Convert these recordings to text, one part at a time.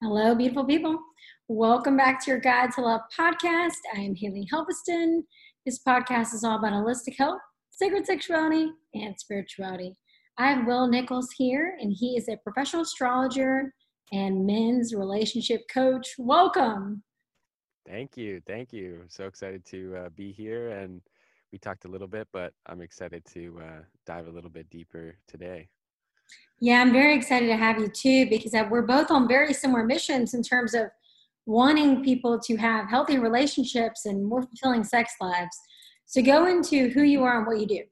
Hello, beautiful people. Welcome back to your Guide to Love podcast. I am Haley Helveston. This podcast is all about holistic health, sacred sexuality, and spirituality. I have Will Nichols here, and he is a professional astrologer and men's relationship coach. Welcome. Thank you. Thank you. So excited to uh, be here. And we talked a little bit, but I'm excited to uh, dive a little bit deeper today. Yeah, I'm very excited to have you too because we're both on very similar missions in terms of wanting people to have healthy relationships and more fulfilling sex lives. So go into who you are and what you do.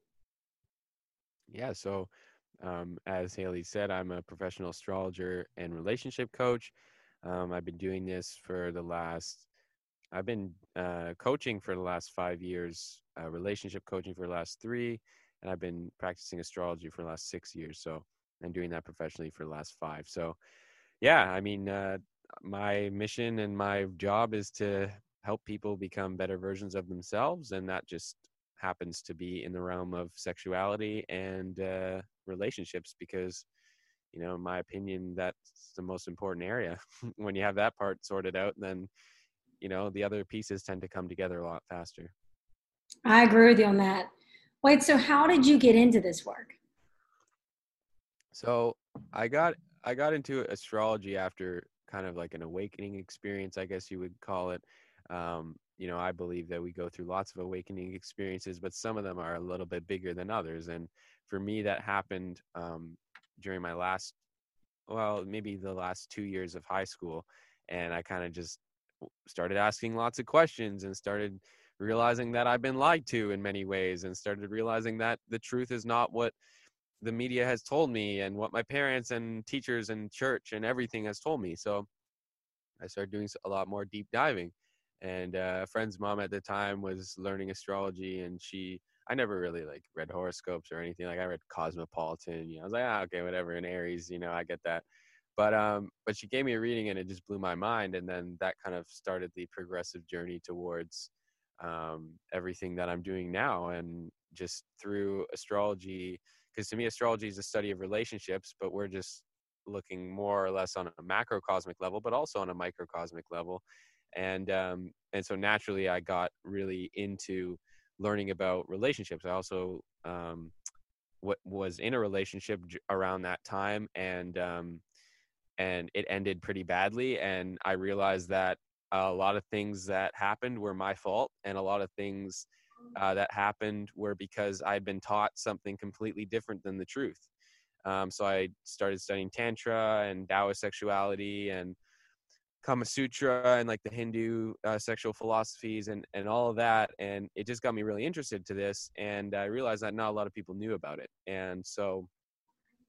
Yeah, so um, as Haley said, I'm a professional astrologer and relationship coach. Um, I've been doing this for the last, I've been uh, coaching for the last five years, uh, relationship coaching for the last three, and I've been practicing astrology for the last six years. So and doing that professionally for the last five. So, yeah, I mean, uh, my mission and my job is to help people become better versions of themselves, and that just happens to be in the realm of sexuality and uh, relationships because you know in my opinion that's the most important area. When you have that part sorted out then you know the other pieces tend to come together a lot faster. I agree with you on that. Wait so how did you get into this work so I got I got into astrology after kind of like an awakening experience, I guess you would call it. Um, you know, I believe that we go through lots of awakening experiences, but some of them are a little bit bigger than others. And for me, that happened um, during my last, well, maybe the last two years of high school. And I kind of just started asking lots of questions and started realizing that I've been lied to in many ways and started realizing that the truth is not what the media has told me and what my parents and teachers and church and everything has told me. So I started doing a lot more deep diving. And uh, a friend's mom at the time was learning astrology, and she, I never really like read horoscopes or anything. Like I read Cosmopolitan. You know, I was like, ah, okay, whatever. In Aries, you know, I get that. But um, but she gave me a reading, and it just blew my mind. And then that kind of started the progressive journey towards um, everything that I'm doing now. And just through astrology, because to me astrology is a study of relationships but we're just looking more or less on a macrocosmic level but also on a microcosmic level. And um, and so naturally i got really into learning about relationships. I also um, what was in a relationship around that time and um, and it ended pretty badly and i realized that a lot of things that happened were my fault and a lot of things uh, that happened were because I'd been taught something completely different than the truth. Um, so I started studying Tantra and Taoist sexuality and Kama Sutra and like the Hindu uh, sexual philosophies and, and all of that. And it just got me really interested to this. And I realized that not a lot of people knew about it. And so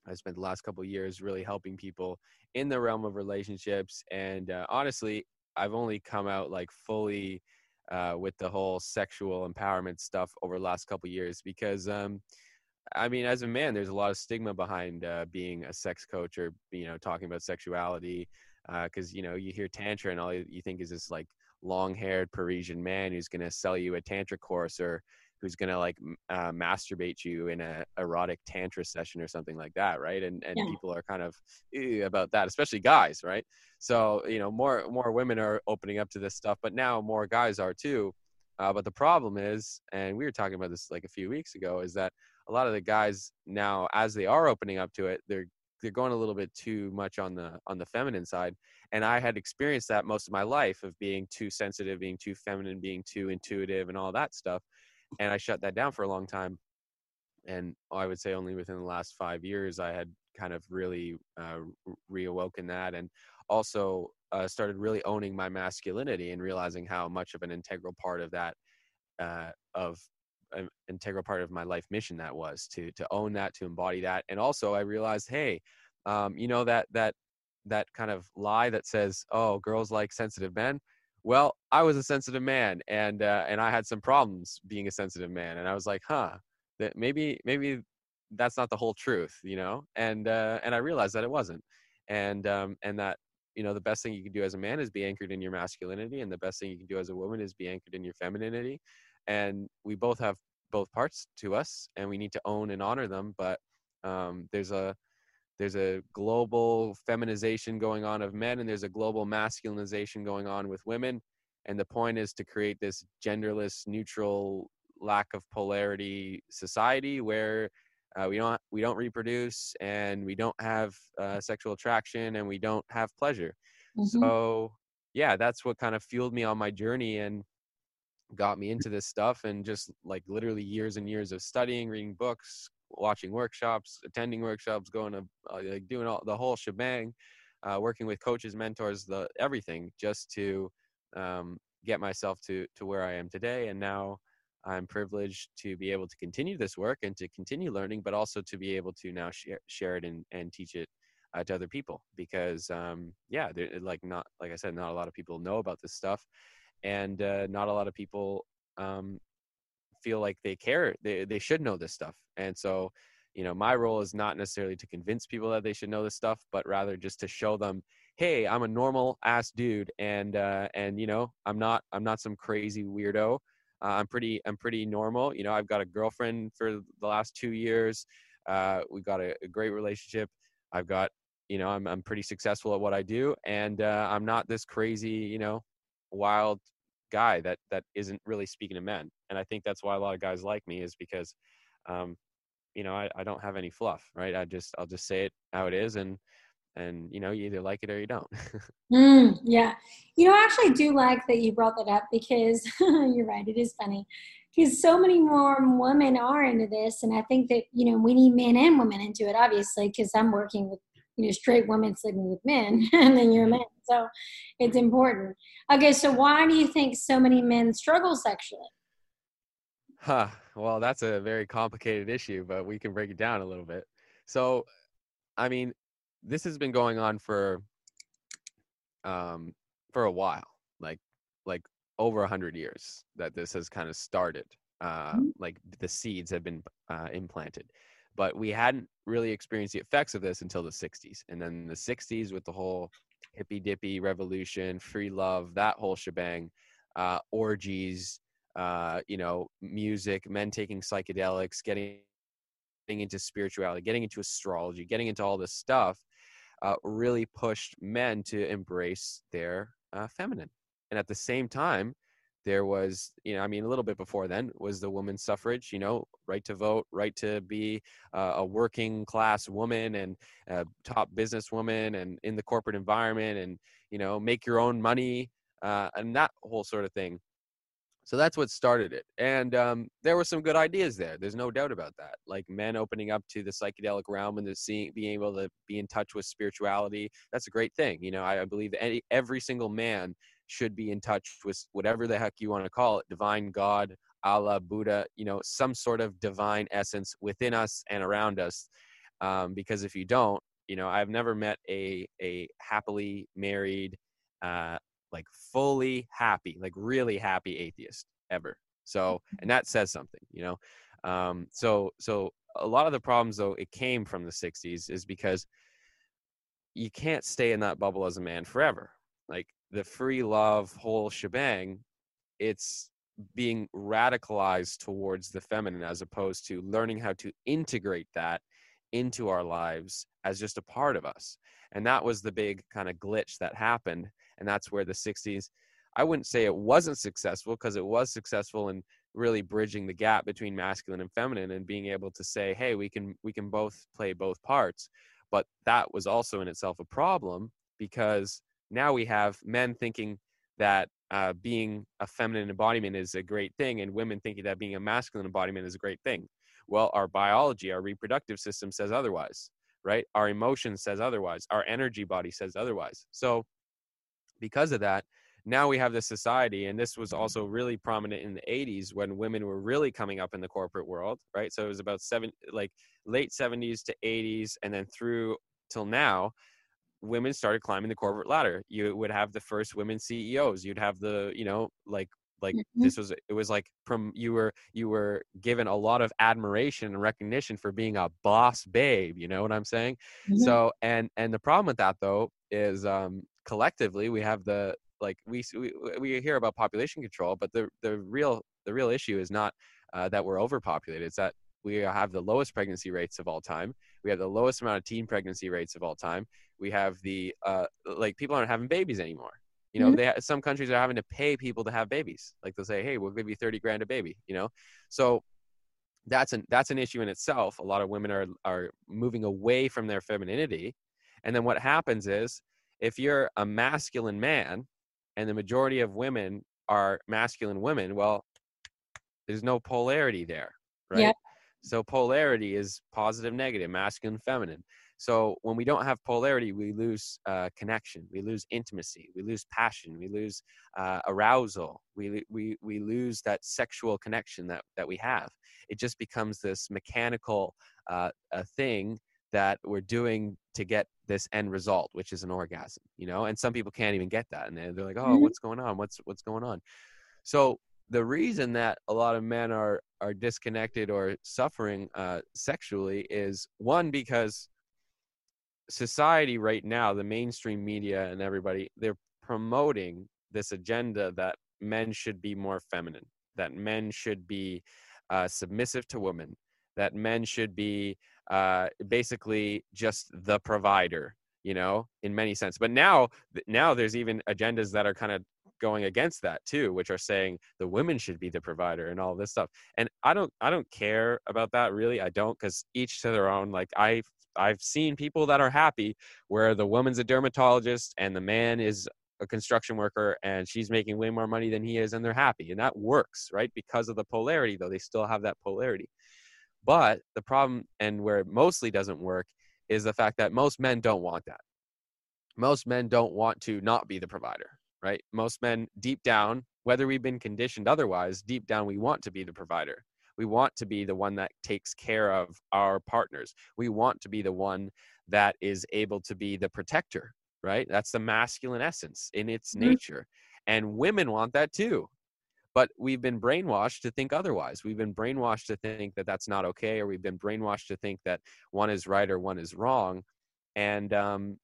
I spent the last couple years really helping people in the realm of relationships. And uh, honestly, I've only come out like fully uh, with the whole sexual empowerment stuff over the last couple years because um, I mean, as a man, there's a lot of stigma behind uh, being a sex coach or you know talking about sexuality because uh, you know you hear tantra and all you think is this like long-haired Parisian man who's going to sell you a tantra course or who's going to like uh, masturbate you in a erotic tantra session or something like that right? And and yeah. people are kind of about that especially guys right? So you know more more women are opening up to this stuff but now more guys are too. Uh, but the problem is and we were talking about this like a few weeks ago is that a lot of the guys now as they are opening up to it they're they're going a little bit too much on the on the feminine side. And i had experienced that most of my life of being too sensitive being too feminine being too intuitive and all that stuff and I shut that down for a long time. And I would say only within the last five years, I had kind of really uh, reawoken that, and also uh, started really owning my masculinity and realizing how much of an integral part of that, uh, of an integral part of my life mission that was to to own that, to embody that, and also I realized, hey, um, you know that that that kind of lie that says, oh, girls like sensitive men well, I was a sensitive man, and uh, and I had some problems being a sensitive man, and I was like, huh, that maybe maybe that's not the whole truth, you know. And uh, and I realized that it wasn't, and um, and that you know the best thing you can do as a man is be anchored in your masculinity, and the best thing you can do as a woman is be anchored in your femininity, and we both have both parts to us, and we need to own and honor them. But um, there's a there's a global feminization going on of men and there's a global masculinization going on with women and the point is to create this genderless neutral lack of polarity society where uh, we don't we don't reproduce and we don't have uh, sexual attraction and we don't have pleasure mm-hmm. so yeah that's what kind of fueled me on my journey and got me into this stuff and just like literally years and years of studying reading books watching workshops attending workshops going to uh, like doing all the whole shebang uh, working with coaches mentors the everything just to um, get myself to to where i am today. And now I'm privileged to be able to continue this work and to continue learning, but also to be able to now share, share it and, and teach it uh, to other people because, um, yeah, like not, like I said, not a lot of people know about this stuff. And uh, not a lot of people um, feel like they care. They, they should know this stuff. And so, you know, my role is not necessarily to convince people that they should know this stuff, but rather just to show them, hey, I'm a normal ass dude, and uh, and you know, I'm not I'm not some crazy weirdo. Uh, I'm pretty I'm pretty normal. You know, I've got a girlfriend for the last two years. Uh, we got a, a, great relationship. I've got you know I'm I'm pretty successful at what I do, and uh, I'm not this crazy you know wild guy that that isn't really speaking to men. And I think that's why a lot of guys like me is because um, you know I, I don't have any fluff, right? I just I'll just say it how it is, and and you know you either like it or you don't mm, yeah you know i actually do like that you brought that up because you're right it is funny because so many more women are into this and i think that you know we need men and women into it obviously because i'm working with you know straight women sleeping with men and then you're a man. So it's important. Okay so why do you think so many men struggle sexually? Huh well that's a very complicated issue but we can break it down a little bit. So i mean this has been going on for um for a while like like over a hundred years that this has kind of started uh mm-hmm. like the seeds have been uh, implanted but we hadn't really experienced the effects of this until the 60s and then the 60s with the whole hippy dippy revolution free love that whole shebang uh orgies uh you know music men taking psychedelics getting into spirituality getting into astrology getting into all this stuff uh, really pushed men to embrace their uh, feminine. And at the same time, there was, you know, I mean, a little bit before then was the women's suffrage, you know, right to vote, right to be uh, a working class woman and a top businesswoman and in the corporate environment and, you know, make your own money uh, and that whole sort of thing. So that's what started it. And um, there were some good ideas there. There's no doubt about that. Like men opening up to the psychedelic realm and the seeing, being able to be in touch with spirituality. That's a great thing. You know, I, I believe any, every single man should be in touch with whatever the heck you want to call it divine God, Allah, Buddha, you know, some sort of divine essence within us and around us. Um, because if you don't, you know, I've never met a, a happily married, uh, like fully happy, like really happy atheist ever. So, mm-hmm. and that says something, you know. Um, so, so a lot of the problems though it came from the '60s is because you can't stay in that bubble as a man forever. Like the free love whole shebang, it's being radicalized towards the feminine as opposed to learning how to integrate that into our lives as just a part of us. And that was the big kind of glitch that happened and that's where the 60s i wouldn't say it wasn't successful because it was successful in really bridging the gap between masculine and feminine and being able to say hey we can we can both play both parts but that was also in itself a problem because now we have men thinking that uh, being a feminine embodiment is a great thing and women thinking that being a masculine embodiment is a great thing. Well our biology our reproductive system says otherwise right? Our emotion says otherwise. Our energy body says otherwise. So because of that, now we have this society, and this was also really prominent in the 80s when women were really coming up in the corporate world, right? So it was about seven, like late 70s to 80s, and then through till now, women started climbing the corporate ladder. You would have the first women CEOs. You'd have the, you know, like like mm-hmm. this was it was like from you were you were given a lot of admiration and recognition for being a boss babe you know what i'm saying mm-hmm. so and and the problem with that though is um collectively we have the like we we, we hear about population control but the the real the real issue is not uh, that we're overpopulated it's that we have the lowest pregnancy rates of all time. We have the lowest amount of teen pregnancy rates of all time. We have the uh, like people aren't having babies anymore. You know, mm-hmm. they some countries are having to pay people to have babies. Like they'll say, "Hey, we'll give you thirty grand a baby." You know, so that's an that's an issue in itself. A lot of women are are moving away from their femininity, and then what happens is if you're a masculine man and the majority of women are masculine women, well, there's no polarity there, right? Yep. So polarity is positive, negative, masculine, feminine. So when we don't have polarity, we lose uh, connection, we lose intimacy, we lose passion, we lose uh, arousal, we, we, we lose that sexual connection that, that we have. It just becomes this mechanical uh, thing that we're doing to get this end result, which is an orgasm, you know. And some people can't even get that, and they're, they're like, "Oh, mm-hmm. what's going on? What's what's going on?" So the reason that a lot of men are are disconnected or suffering uh, sexually is one because society right now, the mainstream media and everybody, they're promoting this agenda that men should be more feminine, that men should be uh, submissive to women, that men should be uh, basically just the provider, you know, in many sense. But now, now there's even agendas that are kind of going against that too which are saying the women should be the provider and all this stuff and i don't i don't care about that really i don't because each to their own like i I've seen people that are happy where the woman's a dermatologist and the man is a construction worker and she's making way more money than he is and they're happy. And that works right because of the polarity though. They still have that polarity. But the problem and where it mostly doesn't work is the fact that most men don't want that. Most men don't want to not be the provider right? Most men deep down whether we've been conditioned otherwise deep down we want to be the provider we want to be the one that takes care of our partners. We want to be the one that is able to be the protector, right? That's the masculine essence in its mm-hmm. nature. And women want that too. But we've been brainwashed to think otherwise. We've been brainwashed to think that that's not okay, or we've been brainwashed to think that one is right or one is wrong. And, um,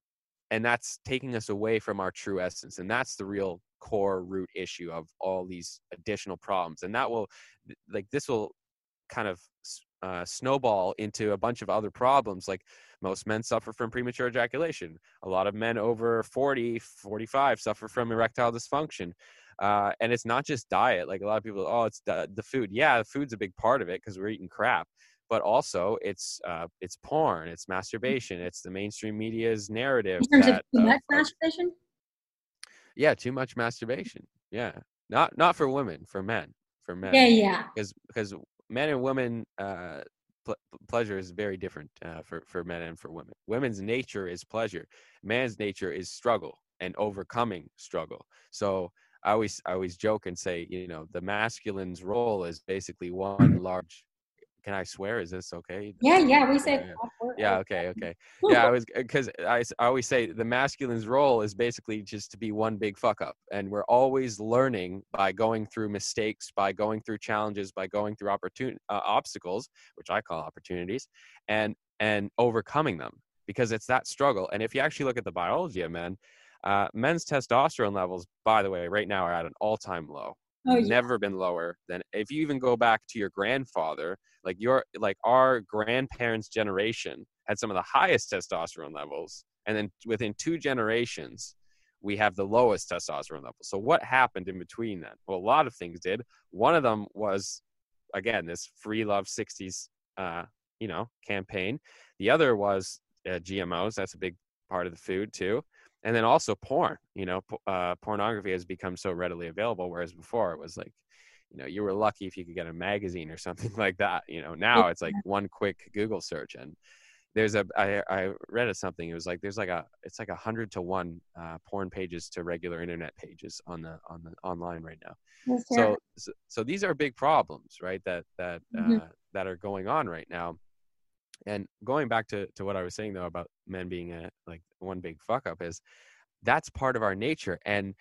and that's taking us away from our true essence. And that's the real core root issue of all these additional problems. And that will, like, this will kind of uh, snowball into a bunch of other problems like most men suffer from premature ejaculation. A lot of men over 40 45 suffer from erectile dysfunction. Uh, and it's not just diet like a lot of people oh it's the, the food. Yeah the food's a big part of it because we're eating crap but also it's uh, it's porn it's masturbation it's the mainstream media's narrative in terms that, of too much masturbation? Yeah too much masturbation. Yeah. Not not for women for men for men. Yeah yeah. Because because men and women uh, pl- pleasure is very different uh, for for men and for women. Women's nature is pleasure. Man's nature is struggle and overcoming struggle. So I always I always joke and say, you know, the masculine's role is basically one large can I swear? Is this okay? Yeah, yeah, we say. Yeah, yeah okay, okay. Yeah, I was because I, I always say the masculine's role is basically just to be one big fuck up, and we're always learning by going through mistakes, by going through challenges, by going through opportun uh, obstacles, which I call opportunities, and and overcoming them because it's that struggle. And if you actually look at the biology of men, uh, men's testosterone levels, by the way, right now are at an all-time low. Oh, yeah. Never been lower than if you even go back to your grandfather like your like our grandparents generation had some of the highest testosterone levels and then within two generations we have the lowest testosterone level. So what happened in between then? Well a lot of things did. One of them was again this free love 60s uh, you know campaign. The other was uh, gmos that's a big part of the food too and then also porn you know uh, pornography has become so readily available whereas before it was like you know you were lucky if you could get a magazine or something like that you know. Now it's like one quick google search and there's a I, I read of something it was like there's like a it's like a hundred to one uh, porn pages to regular internet pages on the on the online right now. So, so, so these are big problems right that that mm-hmm. uh, that are going on right now and going back to to what i was saying though about men being a like one big fuck up is that's part of our nature and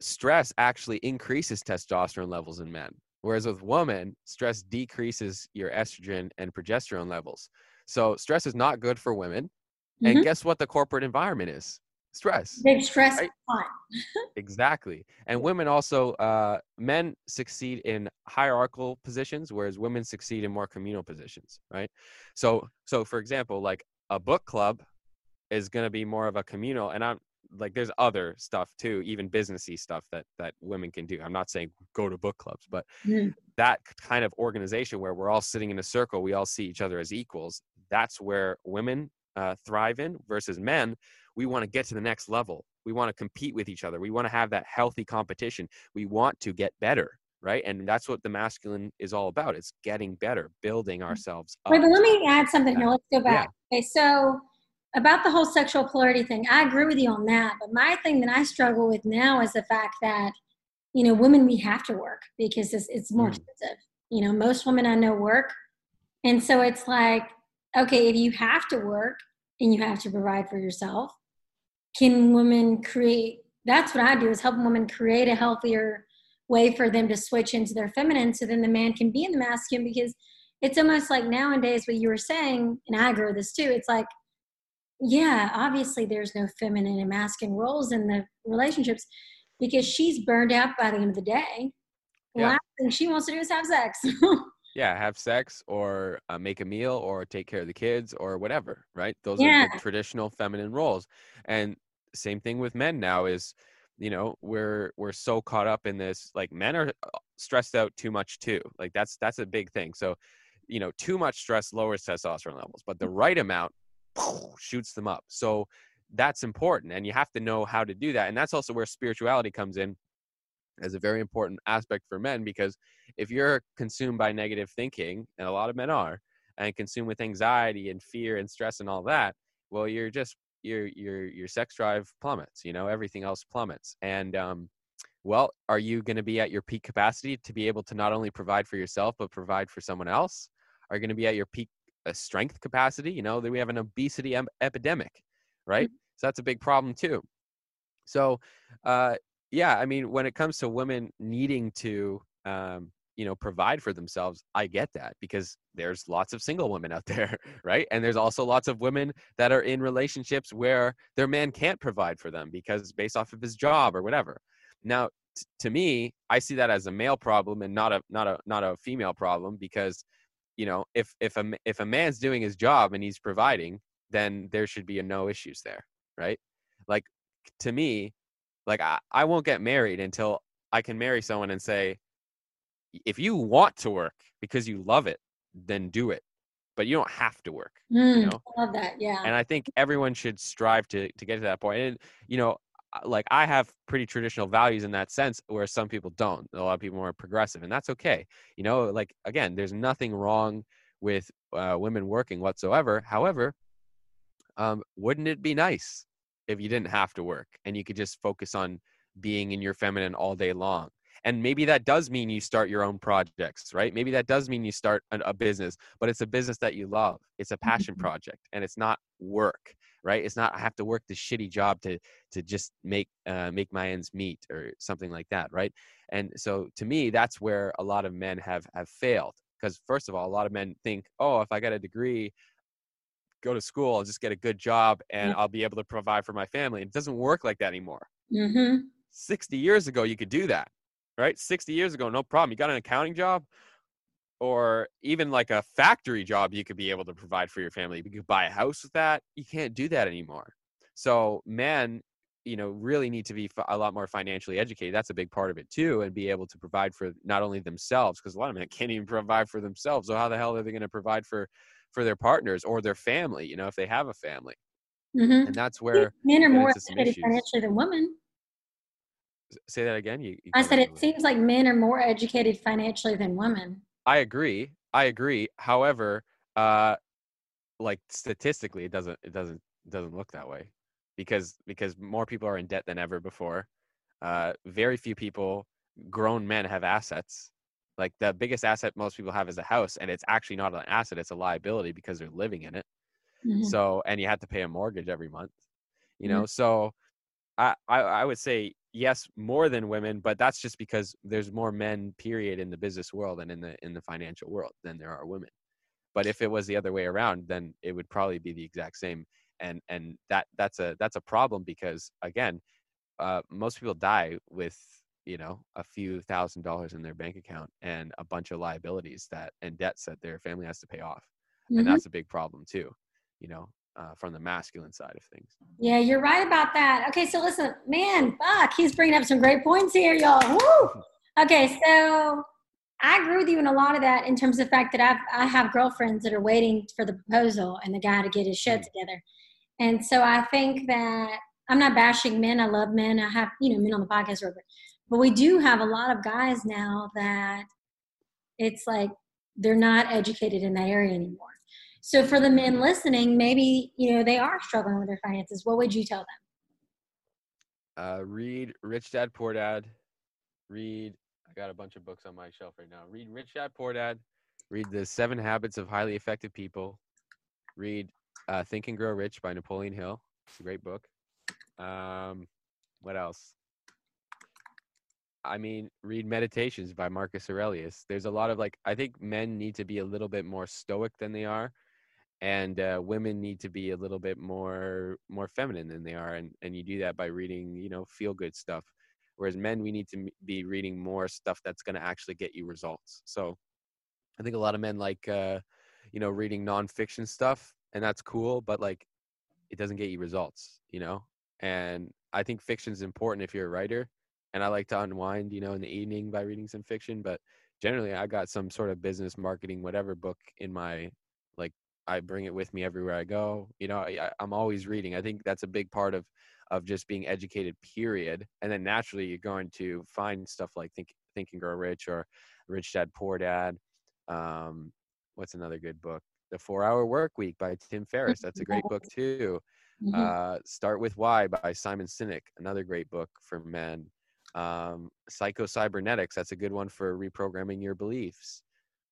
stress actually increases testosterone levels in men. Whereas with women, stress decreases your estrogen and progesterone levels. So stress is not good for women. Mm-hmm. And guess what the corporate environment is? Stress. Big stress Right. Exactly. And women also, uh, men succeed in hierarchical positions, whereas women succeed in more communal positions, right? So, so for example, like a book club is going to be more of a communal, and I'm like, there's other stuff too, even businessy stuff that that women can do. I'm not saying go to book clubs, but Mm. that kind of organization where we're all sitting in a circle, we all see each other as equals. That's where women uh, thrive in versus men. We want to get to the next level. We want to compete with each other. We want to have that healthy competition. We want to get better, right? And that's what the masculine is all about. It's getting better, building ourselves up. Wait, but let me add something here. Let's go back. Okay, so about the whole sexual polarity thing, I agree with you on that. But my thing that I struggle with now is the fact that, you know, women, we have to work because it's, it's more Mm. expensive. You know, most women I know work. And so it's like, okay, if you have to work and you have to provide for yourself, can women create that's what I do is help women create a healthier way for them to switch into their feminine so then the man can be in the masculine because it's almost like nowadays what you were saying, and I agree with this too, it's like, yeah, obviously there's no feminine and masculine roles in the relationships because she's burned out by the end of the day. The Yeah. last thing she wants to do is have sex. yeah, have sex or uh, make a meal or take care of the kids or whatever, right? Those are the traditional feminine roles. And same thing with men now is, you know, we're we're so caught up in this like men are uh, stressed out too much too. Like that's that's a big thing. So, you know, too much stress lowers testosterone levels, but the right amount shoots them up. So that's important and you have to know how to do that. And that's also where spirituality comes in as a very important aspect for men because if you're consumed by negative thinking and a lot of men are and consumed with anxiety and fear and stress and all that well you're just your your your sex drive plummets you know everything else plummets. And um well are you going to be at your peak capacity to be able to not only provide for yourself but provide for someone else? Are you going to be at your peak uh, strength capacity? You know that we have an obesity em- epidemic right? So that's a big problem too. So uh yeah i mean when it comes to women needing to um you know provide for themselves i get that because there's lots of single women out there right? And there's also lots of women that are in relationships where their man can't provide for them because based off of his job or whatever. Now t- to me i see that as a male problem and not a not a not a female problem because you know if if a if a man's doing his job and he's providing then there should be a no issues there right? Like to me like I, I won't get married until i can marry someone and say if you want to work because you love it then do it but you don't have to work Mm, know? I love that. Yeah. and i think everyone should strive to to get to that point and you know like i have pretty traditional values in that sense where some people don't a lot of people are progressive and that's okay you know like again there's nothing wrong with uh, women working whatsoever however um, wouldn't it be nice if you didn't have to work and you could just focus on being in your feminine all day long. And maybe that does mean you start your own projects right? Maybe that does mean you start a, business but it's a business that you love. It's a passion Mhm. project and it's not work right? It's not i have to work this shitty job to to just make uh, make my ends meet or something like that right? And so to me that's where a lot of men have have failed because first of all a lot of men think oh if i get a degree go to school i'll just get a good job and Yeah. i'll be able to provide for my family it doesn't work like that anymore. Mm-hmm. 60 years ago you could do that right? 60 years ago no problem. You got an accounting job or even like a factory job you could be able to provide for your family. You could buy a house with that. You can't do that anymore. So men you know really need to be a lot more financially educated. That's a big part of it too and be able to provide for not only themselves because a lot of men can't even provide for themselves. So how the hell are they going to provide for for their partners or their family you know if they have a family Mm-hmm. and that's where Men are more educated financially than women. say that again you, you I said it seems like men are more educated financially than women. I agree. I agree. However, uh, like statistically, it doesn't it doesn't it doesn't look that way because because more people are in debt than ever before. Uh, very few people, grown men, have assets. Like the biggest asset most people have is a house, and it's actually not an asset; it's a liability because they're living in it. Mhm. So, and you have to pay a mortgage every month. You Mhm. know, so I, I I would say yes, more than women, but that's just because there's more men, period, in the business world and in the in the financial world than there are women. But if it was the other way around, then it would probably be the exact same. and and that that's a that's a problem because again uh, most people die with you know a few thousand dollars in their bank account and a bunch of liabilities that and debts that their family has to pay off mm-hmm. and that's a big problem too you know uh, from the masculine side of things yeah you're right about that okay so listen man fuck he's bringing up some great points here y'all Woo! okay so I agree with you in a lot of that in terms of the fact that I've, I have girlfriends that are waiting for the proposal and the guy to get his shit mm-hmm. together. And so I think that I'm not bashing men. I love men. I have, you know, men on the podcast, but we do have a lot of guys now that it's like they're not educated in that area anymore. So for the men listening, maybe, you know, they are struggling with their finances. What would you tell them? Uh, read Rich Dad Poor Dad. Read I got a bunch of books on my shelf right now. Read Rich Dad Poor Dad. Read The Seven Habits of Highly Effective People. Read uh, Think and Grow Rich by Napoleon Hill. It's a great book. Um, what else? I mean, read Meditations by Marcus Aurelius. There's a lot of like, I think men need to be a little bit more stoic than they are, and uh, women need to be a little bit more more feminine than they are, and and you do that by reading, you know, feel good stuff. Whereas men, we need to be reading more stuff that's going to actually get you results. So I think a lot of men like, uh, you know, reading nonfiction stuff, and that's cool, but like it doesn't get you results, you know? And I think fiction is important if you're a writer. And I like to unwind, you know, in the evening by reading some fiction. But generally, I got some sort of business, marketing, whatever book in my, like, I bring it with me everywhere I go. You know, I, I'm always reading. I think that's a big part of of just being educated period and then naturally you're going to find stuff like think think and grow rich or rich dad poor dad um, what's another good book the four hour work week by tim ferriss that's a great book too mm-hmm. uh, start with why by simon sinek another great book for men um, psycho cybernetics that's a good one for reprogramming your beliefs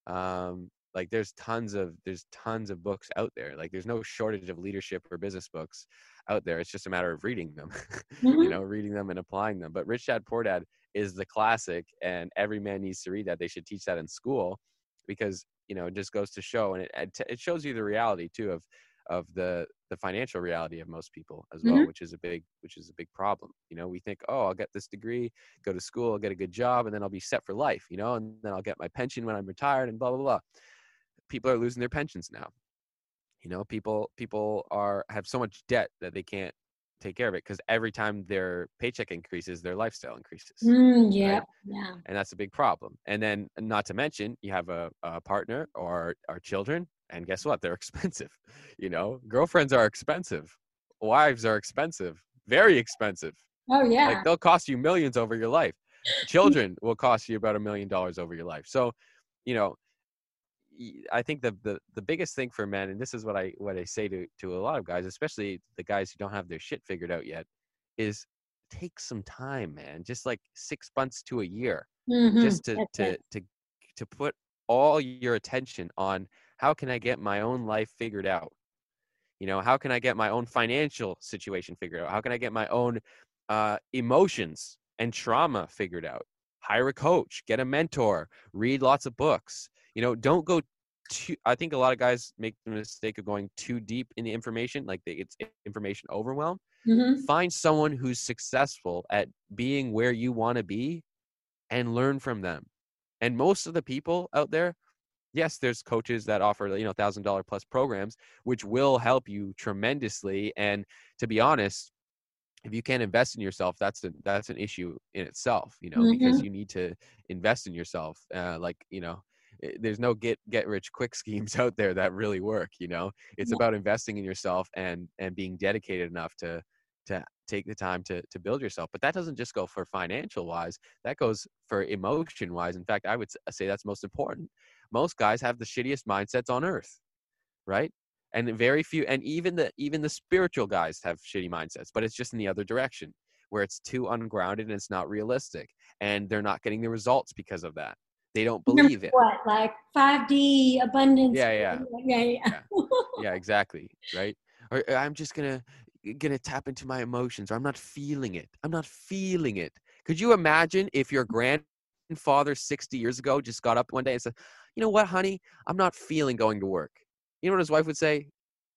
um, like there's tons of there's tons of books out there like there's no shortage of leadership or business books out there it's just a matter of reading them mm-hmm. you know reading them and applying them but rich dad poor dad is the classic and every man needs to read that they should teach that in school because you know it just goes to show and it it shows you the reality too of of the the financial reality of most people as well mm-hmm. which is a big which is a big problem you know we think oh i'll get this degree go to school i'll get a good job and then i'll be set for life you know and then i'll get my pension when i'm retired and blah blah blah people are losing their pensions now. You know, people people are have so much debt that they can't take care of it because every time their paycheck increases, their lifestyle increases. Mm, yeah, right? yeah, and that's a big problem. And then, not to mention, you have a, a partner or our children, and guess what? They're expensive. You know, girlfriends are expensive, wives are expensive, very expensive. Oh yeah, like they'll cost you millions over your life. Children will cost you about a million dollars over your life. So, you know, I think the, the the biggest thing for men, and this is what I what I say to to a lot of guys, especially the guys who don't have their shit figured out yet, is take some time, man. Just like six months to a year, mm-hmm. just to to to to put all your attention on how can I get my own life figured out. You know, how can I get my own financial situation figured out? How can I get my own uh, emotions and trauma figured out? Hire a coach, get a mentor, read lots of books you know don't go too i think a lot of guys make the mistake of going too deep in the information like they, it's information overwhelm mm-hmm. find someone who's successful at being where you want to be and learn from them and most of the people out there yes there's coaches that offer you know thousand dollar plus programs which will help you tremendously and to be honest if you can't invest in yourself that's a, that's an issue in itself you know mm-hmm. because you need to invest in yourself uh, like you know Eh, there's no get get rich quick schemes out there that really work you know it's yeah. about investing in yourself and and being dedicated enough to to take the time to to build yourself but that doesn't just go for financial wise that goes for emotion wise in fact i would say that's most important most guys have the shittiest mindsets on earth right and very few and even the even the spiritual guys have shitty mindsets but it's just in the other direction where it's too ungrounded and it's not realistic and they're not getting the results because of that they don't believe it. What, like 5D abundance? Yeah, yeah, yeah, yeah. yeah. yeah exactly. Right. Or uh, I'm just gonna gonna tap into my emotions, or I'm not feeling it. I'm not feeling it. Could you imagine if your grandfather 60 years ago just got up one day and said, "You know what, honey? I'm not feeling going to work." You know what his wife would say?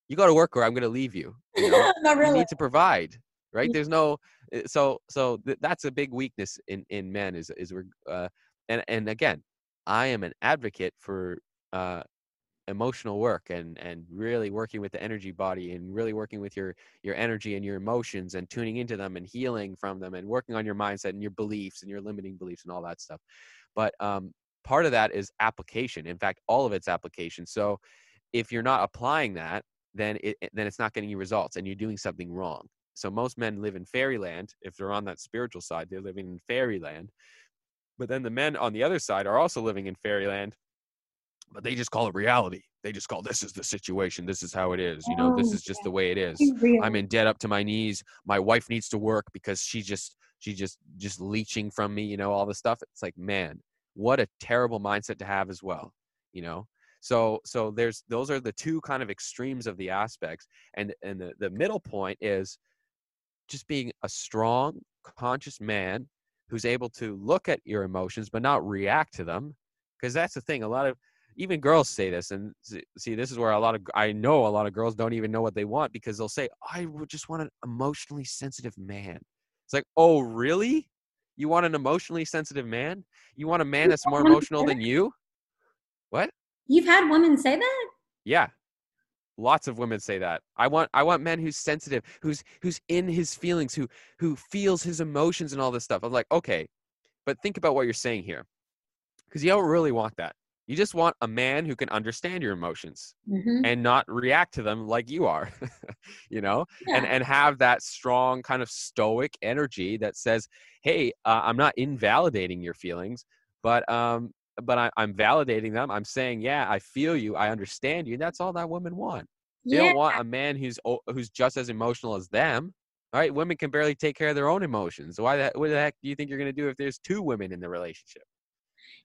you go to work or I'm going to leave you. You, know? Not really. you need to provide, right? There's no eh, so so th- that's a big weakness in in men is is we're uh, and and again, I am an advocate for uh, emotional work and and really working with the energy body and really working with your your energy and your emotions and tuning into them and healing from them and working on your mindset and your beliefs and your limiting beliefs and all that stuff but um, part of that is application in fact all of it's application so if you're not applying that then it then it's not getting you results and you're doing something wrong so most men live in fairyland if they're on that spiritual side they're living in fairyland but then the men on the other side are also living in fairyland but they just call it reality. They just call this is the situation. This is how it is. You know, this Oh, is just the way it is. I'm in debt up to my knees. My wife needs to work because she just she just just leeching from me. You know, all the stuff. It's like, man, what a terrible mindset to have as well. You know, so so there's those are the two kind of extremes of the aspects, and and the the middle point is just being a strong, conscious man who's able to look at your emotions but not react to them because that's the thing a lot of even girls say this and see this is where a lot of i know a lot of girls don't even know what they want because they'll say i would just want an emotionally sensitive man it's like oh really you want an emotionally sensitive man? You want a man that's more emotional than you? What? You've had women say that? yeah. Lots of women say that. I want i want men who's sensitive who's who's in his feelings who who feels his emotions and all this stuff. I'm like okay but think about what you're saying here. Because you don't really want that you just want a man who can understand your emotions Mm-hmm. and not react to them like you are you know and Yeah. and have that strong kind of stoic energy that says hey uh, i'm not invalidating your feelings but um but I, i'm validating them. I'm saying yeah i feel you. I understand you that's all that women want. They yeah. don't want a man who's who's just as emotional as them all right? Women can barely take care of their own emotions. Why the, what the heck do you think you're going to do if there's two women in the relationship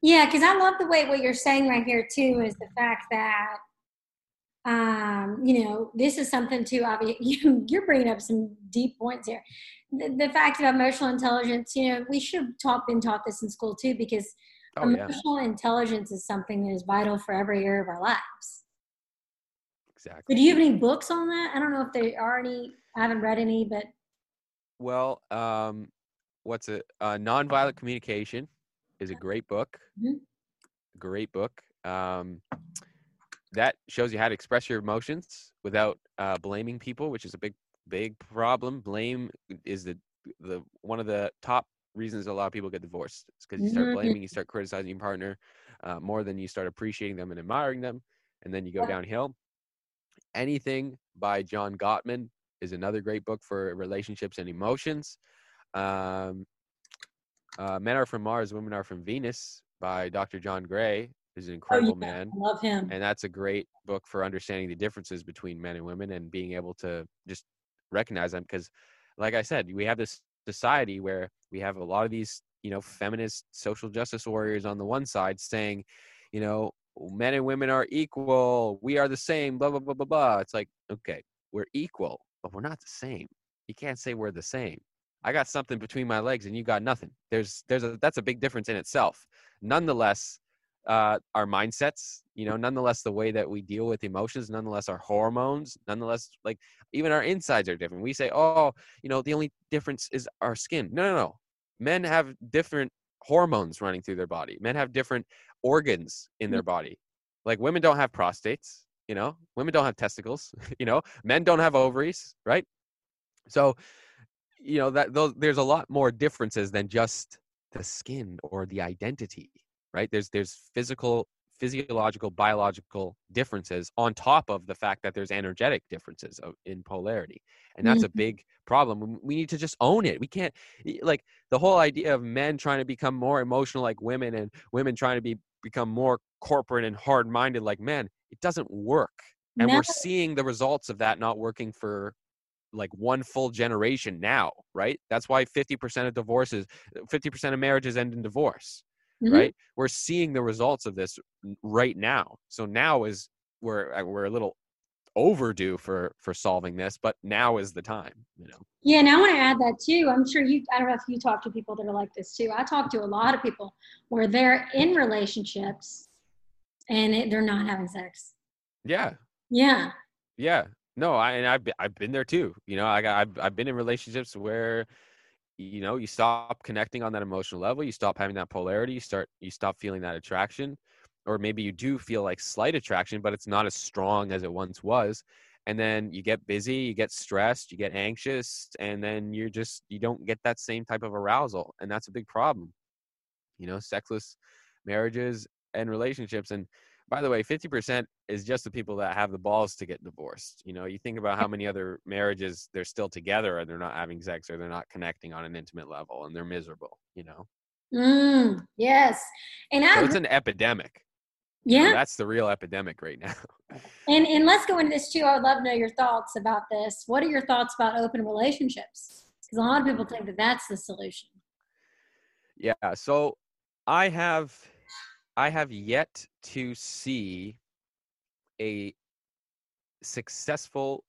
Yeah, because I love the way what you're saying right here too is the fact that, um, you know, this is something too. Obvious, you, you're bringing up some deep points here. The, the fact of emotional intelligence, you know, we should have taught been taught this in school too, because oh yeah emotional intelligence is something that is vital for every area of our lives. exactly But do you have any books on that? I don't know if there are any. I haven't read any, but Well, um, what's it? Uh, Nonviolent Communication is a great book. Mhm. Great book. Um, that shows you how to express your emotions without uh, blaming people, which is a big, big problem. Blame is the the one of the top reasons a lot of people get divorced. It's because you start Mhm. blaming, you start criticizing your partner uh, more than you start appreciating them and admiring them, and then you go downhill. Anything by John Gottman is another great book for relationships and emotions. Um, uh, Men Are From Mars, Women Are From Venus by Dr. John Gray is an incredible oh, yeah, man. I love him. And that's a great book for understanding the differences between men and women and being able to just recognize them. Because, like I said, we have this society where we have a lot of these, you know, feminist social justice warriors on the one side saying, you know, men and women are equal, we are the same, blah, blah, blah, blah, blah. It's like, okay, we're equal, but we're not the same. You can't say we're the same. I got something between my legs and you got nothing. There's there's a that's a big difference in itself. Nonetheless, uh, our mindsets, you know, nonetheless the way that we deal with emotions, nonetheless our hormones, nonetheless like even our insides are different. We say, oh, you know, the only difference is our skin. No, no, no. Men have different hormones running through their body. Men have different organs in their body. Like women don't have prostates, you know. Women don't have testicles, you know. Men don't have ovaries, right? So, you know that those, there's a lot more differences than just the skin or the identity, right? There's there's physical, physiological, biological differences on top of the fact that there's energetic differences of, in polarity, and that's a Mhm. big problem. We need to just own it. We can't like the whole idea of men trying to become more emotional like women and women trying to be become more corporate and hard-minded like men. It doesn't work, and No. we're seeing the results of that not working for like one full generation now, right? That's why 50% of divorces, 50% of marriages end in divorce, Mhm. right? We're seeing the results of this right now. So now is we're uh, we're a little overdue for for solving this, but now is the time, you know. Yeah, and I want to add that too. I'm sure you, I don't know if you talk to people that are like this too. I talk to a lot of people where they're in relationships and it, they're not having sex. Yeah. Yeah. Yeah. No, I and I've been, I've been there too. You know, I got I've, I've been in relationships where you know you stop connecting on that emotional level you stop having that polarity you start you stop feeling that attraction or maybe you do feel like slight attraction but it's not as strong as it once was and then you get busy you get stressed you get anxious and then you're just you don't get that same type of arousal and that's a big problem you know sexless marriages and relationships and by the way 50% is just the people that have the balls to get divorced you know you think about how many other marriages they're still together and they're not having sex or they're not connecting on an intimate level and they're miserable you know? Mm, yes and so it's an epidemic yeah you know, that's the real epidemic right now. And and let's go into this too i would love to know your thoughts about this. What are your thoughts about open relationships? Because a lot of people think that that's the solution. Yeah so i have I have yet to see a successful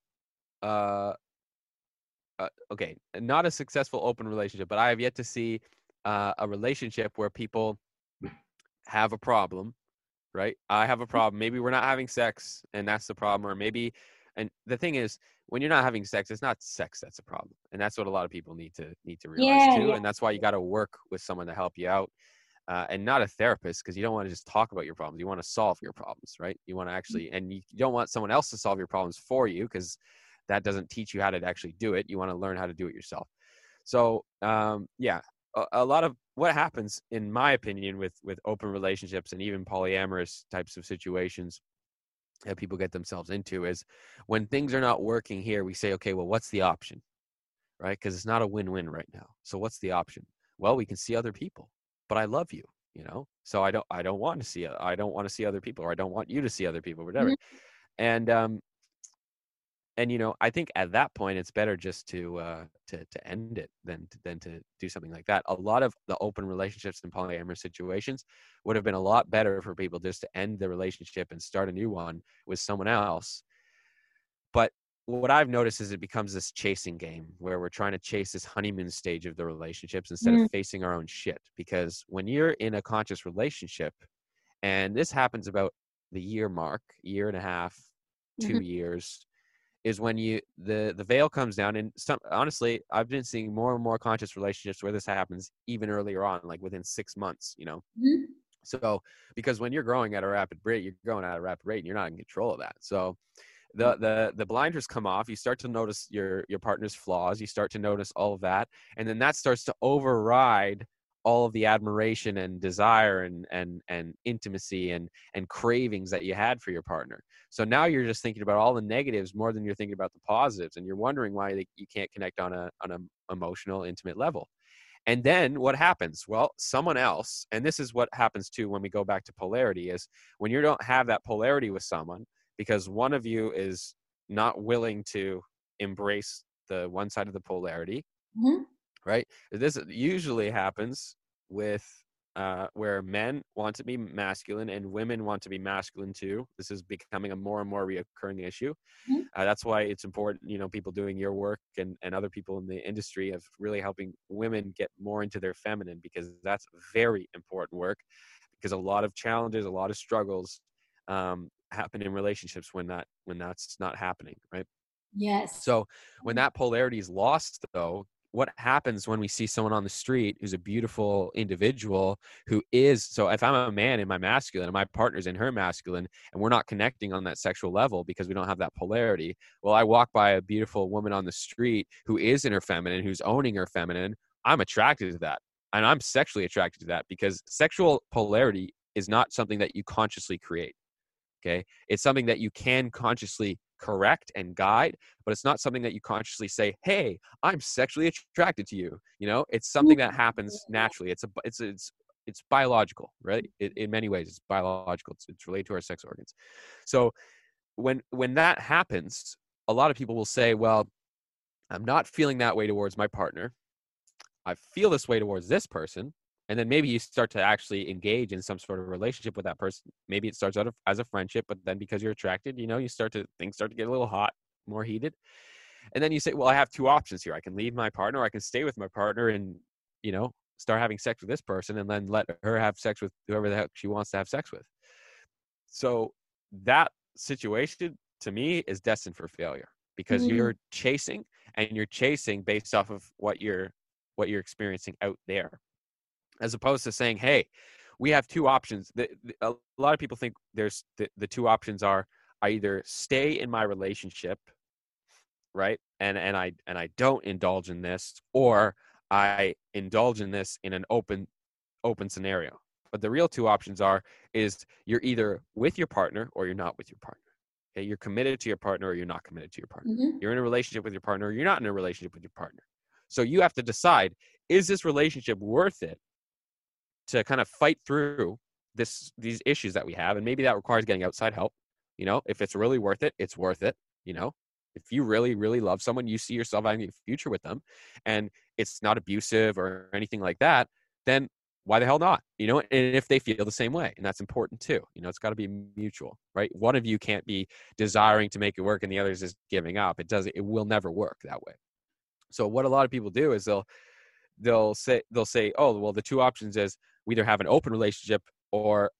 uh, uh, okay, not a successful open relationship, but I have yet to see uh, a relationship where people have a problem, right? I have a problem. Maybe we're not having sex, and that's the problem, or maybe. And the thing is, when you're not having sex, it's not sex that's a problem, and that's what a lot of people need to need to realize yeah, too. Yeah. And that's why you got to work with someone to help you out uh, and not a therapist because you don't want to just talk about your problems. You want to solve your problems, right? You want to mm. actually, and you don't want someone else to solve your problems for you because that doesn't teach you how to actually do it. You want to learn how to do it yourself. So, um, yeah, a, a lot of what happens, in my opinion, with with open relationships and even polyamorous types of situations that people get themselves into is when things are not working here, we say, okay, well, what's the option, right? Because it's not a win-win right now. So, what's the option? Well, we can see other people but I love you, you know. So I don't I don't want to see I don't want to see other people or I don't want you to see other people, whatever. Mm-hmm. And um and you know, I think at that point it's better just to uh to to end it than to, than to do something like that. A lot of the open relationships and polyamorous situations would have been a lot better for people just to end the relationship and start a new one with someone else. But what I've noticed is it becomes this chasing game where we're trying to chase this honeymoon stage of the relationships instead mm. of facing our own shit. Because when you're in a conscious relationship, and this happens about the year mark, year and a half, 2 mm-hmm. years, is when you the the veil comes down. And some honestly, I've been seeing more and more conscious relationships where this happens even earlier on, like within six months. You know. Mm-hmm. So, because when you're growing at a rapid rate, you're growing at a rapid rate, and you're not in control of that. So, the the the blinders come off you start to notice your your partner's flaws you start to notice all of that and then that starts to override all of the admiration and desire and and and intimacy and and cravings that you had for your partner. So now you're just thinking about all the negatives more than you're thinking about the positives and you're wondering why you can't connect on a on an emotional intimate level. And then what happens? Well someone else and this is what happens too when we go back to polarity is when you don't have that polarity with someone because one of you is not willing to embrace the one side of the polarity mm-hmm. right this usually happens with uh, where men want to be masculine and women want to be masculine too. This is becoming a more and more reoccurring issue. Mm-hmm. Uh, that's why it's important, you know, people doing your work and, and other people in the industry of really helping women get more into their feminine because that's very important work because a lot of challenges, a lot of struggles um, happen in relationships when that when that's not happening right? Yes. So when mm-hmm. that polarity is lost though what happens when we see someone on the street who's a beautiful individual who is so if i'm a man in my masculine and my partner's in her masculine and we're not connecting on that sexual level because we don't have that polarity well i walk by a beautiful woman on the street who is in her feminine who's owning her feminine i'm attracted to that. And i'm sexually attracted to that because sexual polarity is not something that you consciously create Okay. It's something that you can consciously correct and guide, but it's not something that you consciously say, Hey, I'm sexually attracted to you. You know, it's something that happens mm-hmm. naturally. It's a, it's, it's, it's biological, right? It, in many ways, it's biological. It's, it's related to our sex organs. So when, when that happens, a lot of people will say, well, I'm not feeling that way towards my partner. I feel this way towards this person and then maybe you start to actually engage in some sort of relationship with that person. Maybe it starts out as a friendship but then because you're attracted you know you start to things start to get a little hot more heated. And then you say well i have two options here. I can leave my partner or i can stay with my partner and you know start having sex with this person and then let her have sex with whoever the heck she wants to have sex with. So that situation to me is destined for failure because Mhm. you're chasing and you're chasing based off of what you're what you're experiencing out there as opposed to saying hey we have two options. The, the- a lot of people think there's the, the two options are i either stay in my relationship right and and i and i don't indulge in this or i indulge in this in an open open scenario. But the real two options are is you're either with your partner or you're not with your partner okay? You're committed to your partner or you're not committed to your partner. Mhm. you're in a relationship with your partner or you're not in a relationship with your partner. So you have to decide is this relationship worth it to kind of fight through this these issues that we have and maybe that requires getting outside help you know? If it's really worth it it's worth it you know? If you really really love someone you see yourself having a future with them and it's not abusive or anything like that then why the hell not you know? And if they feel the same way and that's important too you know? It's got to be mutual right? One of you can't be desiring to make it work and the other is giving up. It does it will never work that way. So what a lot of people do is they'll they'll say they'll say oh well the two options is we either have an open relationship or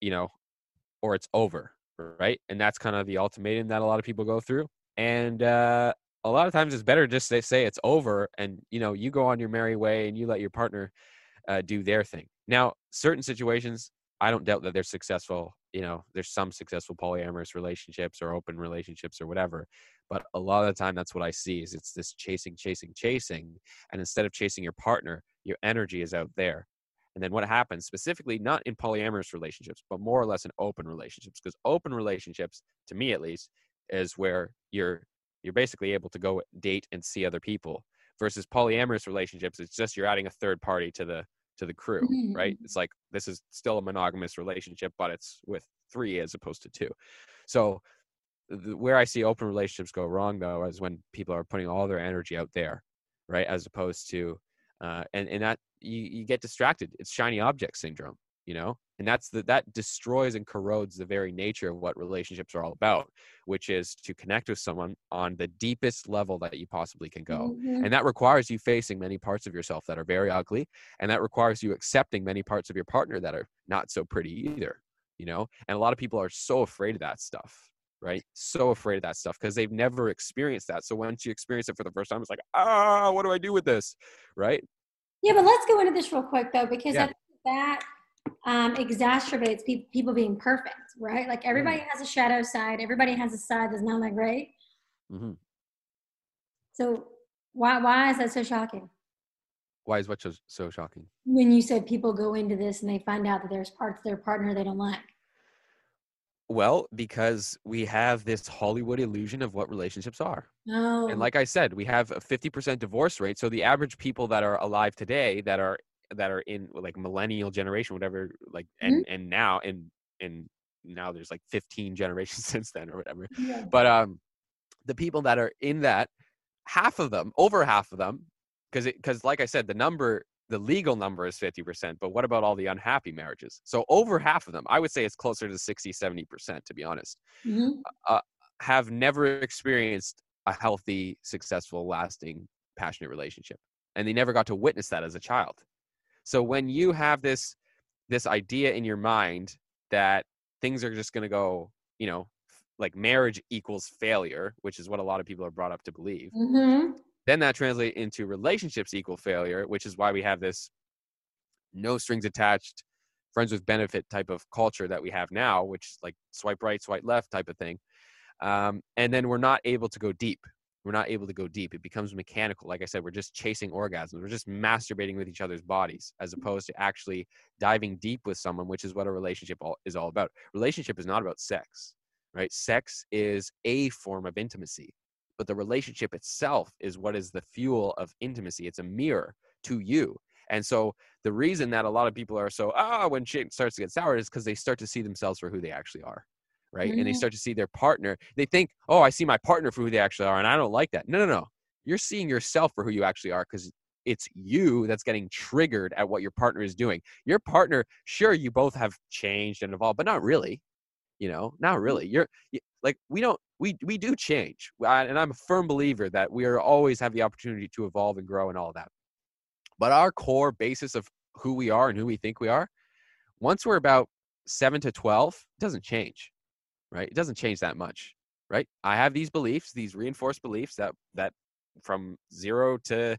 you know or it's over right? And that's kind of the ultimatum that a lot of people go through. And uh a lot of times it's better just to say it's over and you know you go on your merry way and you let your partner uh, do their thing. Now certain situations i don't doubt that they're successful you know there's some successful polyamorous relationships or open relationships or whatever but a lot of the time that's what i see is it's this chasing chasing chasing and instead of chasing your partner your energy is out there. And then what happens specifically not in polyamorous relationships but more or less in open relationships because open relationships to me at least is where you're you're basically able to go date and see other people versus polyamorous relationships it's just you're adding a third party to the to the crew right? Mhm. it's like this is still a monogamous relationship but it's with three as opposed to two. So the, where i see open relationships go wrong though is when people are putting all their energy out there right? As opposed to uh, and and that you, you get distracted. It's shiny object syndrome you know and that's the that destroys and corrodes the very nature of what relationships are all about which is to connect with someone on the deepest level that you possibly can go Mhm. and that requires you facing many parts of yourself that are very ugly and that requires you accepting many parts of your partner that are not so pretty either you know and a lot of people are so afraid of that stuff right so afraid of that stuff because they've never experienced that so once you experience it for the first time it's like ah what do i do with this right Yeah, but let's go into this real quick though, because Yeah. That um, exacerbates pe- people being perfect, right? Like everybody Mm. has a shadow side. Everybody has a side that's not that great. hmm So why why is that so shocking? why is what so, so shocking When you said people go into this and they find out that there's parts of their partner they don't like. well because we have this hollywood illusion of what relationships are Oh, and like i said we have a 50% divorce rate so the average people that are alive today that are that are in like millennial generation whatever like and and now and and now there's like 15 generations since then or whatever yeah. but um the people that are in that half of them over half of them because it because like i said the number the legal number is 50% but what about all the unhappy marriages so over half of them i would say it's closer to 60 70% to be honest Mhm. have never experienced a healthy, successful, lasting, passionate relationship. And they never got to witness that as a child. So when you have this this idea in your mind that things are just going to go, you know, like marriage equals failure, which is what a lot of people are brought up to believe, Mhm. then that translates into relationships equal failure, which is why we have this no strings attached, friends with benefit type of culture that we have now, which is like swipe right, swipe left type of thing. Um, and then we're not able to go deep. We're not able to go deep. It becomes mechanical. Like I said, we're just chasing orgasms. We're just masturbating with each other's bodies as opposed to actually diving deep with someone, which is what a relationship all, is all about. Relationship is not about sex, right? Sex is a form of intimacy, but the relationship itself is what is the fuel of intimacy. It's a mirror to you. And so the reason that a lot of people are so ah when shit starts to get sour is because they start to see themselves for who they actually are right? And they Mhm. start to see their partner they think oh i see my partner for who they actually are and i don't like that. No no no. You're seeing yourself for who you actually are because it's you that's getting triggered at what your partner is doing. Your partner sure you both have changed and evolved but not really you know not really. You're like we don't we we do change. And i'm a firm believer that we are always have the opportunity to evolve and grow and all that. But our core basis of who we are and who we think we are once we're about 7 to 12 it doesn't change right it doesn't change that much right? I have these beliefs, these reinforced beliefs that that from zero to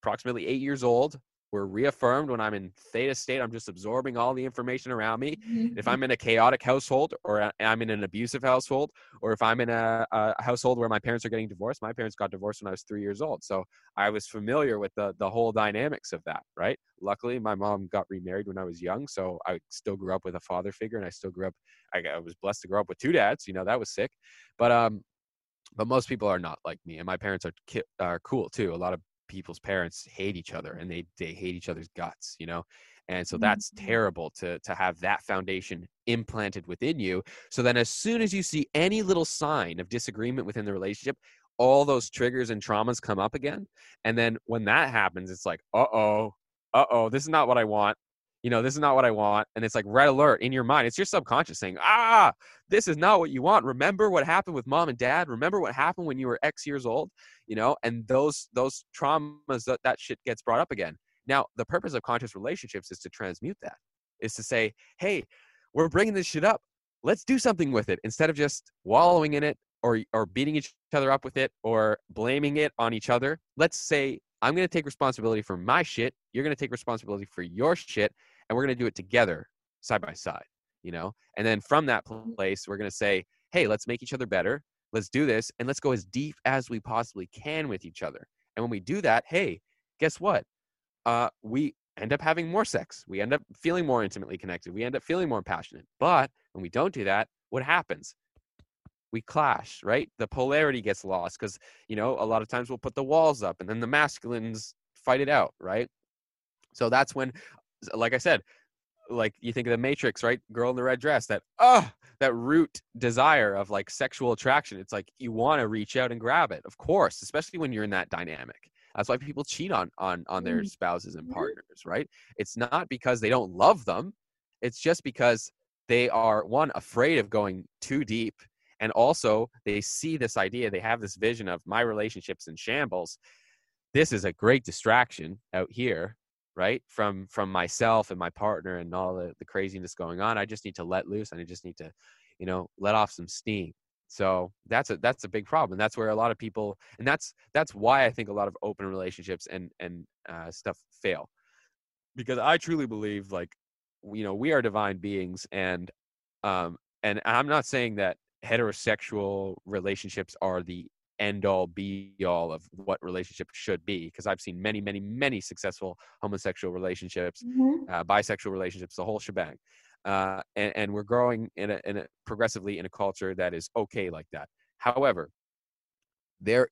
approximately eight years old were reaffirmed when I'm in theta state. I'm just absorbing all the information around me. Mm-hmm. If I'm in a chaotic household or I'm in an abusive household, or if I'm in a, a, household where my parents are getting divorced, my parents got divorced when I was three years old. So I was familiar with the, the whole dynamics of that, right? Luckily, my mom got remarried when I was young. So I still grew up with a father figure and I still grew up, I, I was blessed to grow up with two dads. You know, that was sick. But, um, but most people are not like me and my parents are ki- are cool too a lot of people's parents hate each other and they they hate each other's guts you know? And so that's mm-hmm. terrible to to have that foundation implanted within you. So then as soon as you see any little sign of disagreement within the relationship all those triggers and traumas come up again. And then when that happens it's like uh-oh uh-oh this is not what i want you know, this is not what I want. And it's like red alert in your mind. It's your subconscious saying, ah, this is not what you want. Remember what happened with mom and dad. Remember what happened when you were X years old, you know, and those, those traumas that that shit gets brought up again. Now, the purpose of conscious relationships is to transmute that, is to say, hey, we're bringing this shit up. Let's do something with it instead of just wallowing in it or, or beating each other up with it or blaming it on each other. Let's say, I'm going to take responsibility for my shit. You're going to take responsibility for your shit and we're going to do it together side by side you know? And then from that mm-hmm. place we're going to say hey let's make each other better. Let's do this and let's go as deep as we possibly can with each other. And when we do that hey guess what? Uh, we end up having more sex. We end up feeling more intimately connected. We end up feeling more passionate. But when we don't do that what happens? We clash right? The polarity gets lost because you know a lot of times we'll put the walls up and then the masculines fight it out right? So that's when like I said, like you think of the Matrix, right? Girl in the red dress, that oh, that root desire of like sexual attraction. It's like you want to reach out and grab it, of course, especially when you're in that dynamic. That's why people cheat on on on their mm-hmm. spouses and mm-hmm. partners, right? It's not because they don't love them. It's just because they are one afraid of going too deep and also they see this idea, they have this vision of my relationships in shambles. This is a great distraction out here right from from myself and my partner and all the, the craziness going on i just need to let loose and i just need to you know let off some steam. So that's a that's a big problem that's where a lot of people and that's that's why i think a lot of open relationships and and uh, stuff fail. Because i truly believe like you know we are divine beings and um and i'm not saying that heterosexual relationships are the end all be all of what relationship should be because i've seen many many many successful homosexual relationships mm-hmm. uh, bisexual relationships the whole shebang uh, and, and, we're growing in a, in a progressively in a culture that is okay like that however there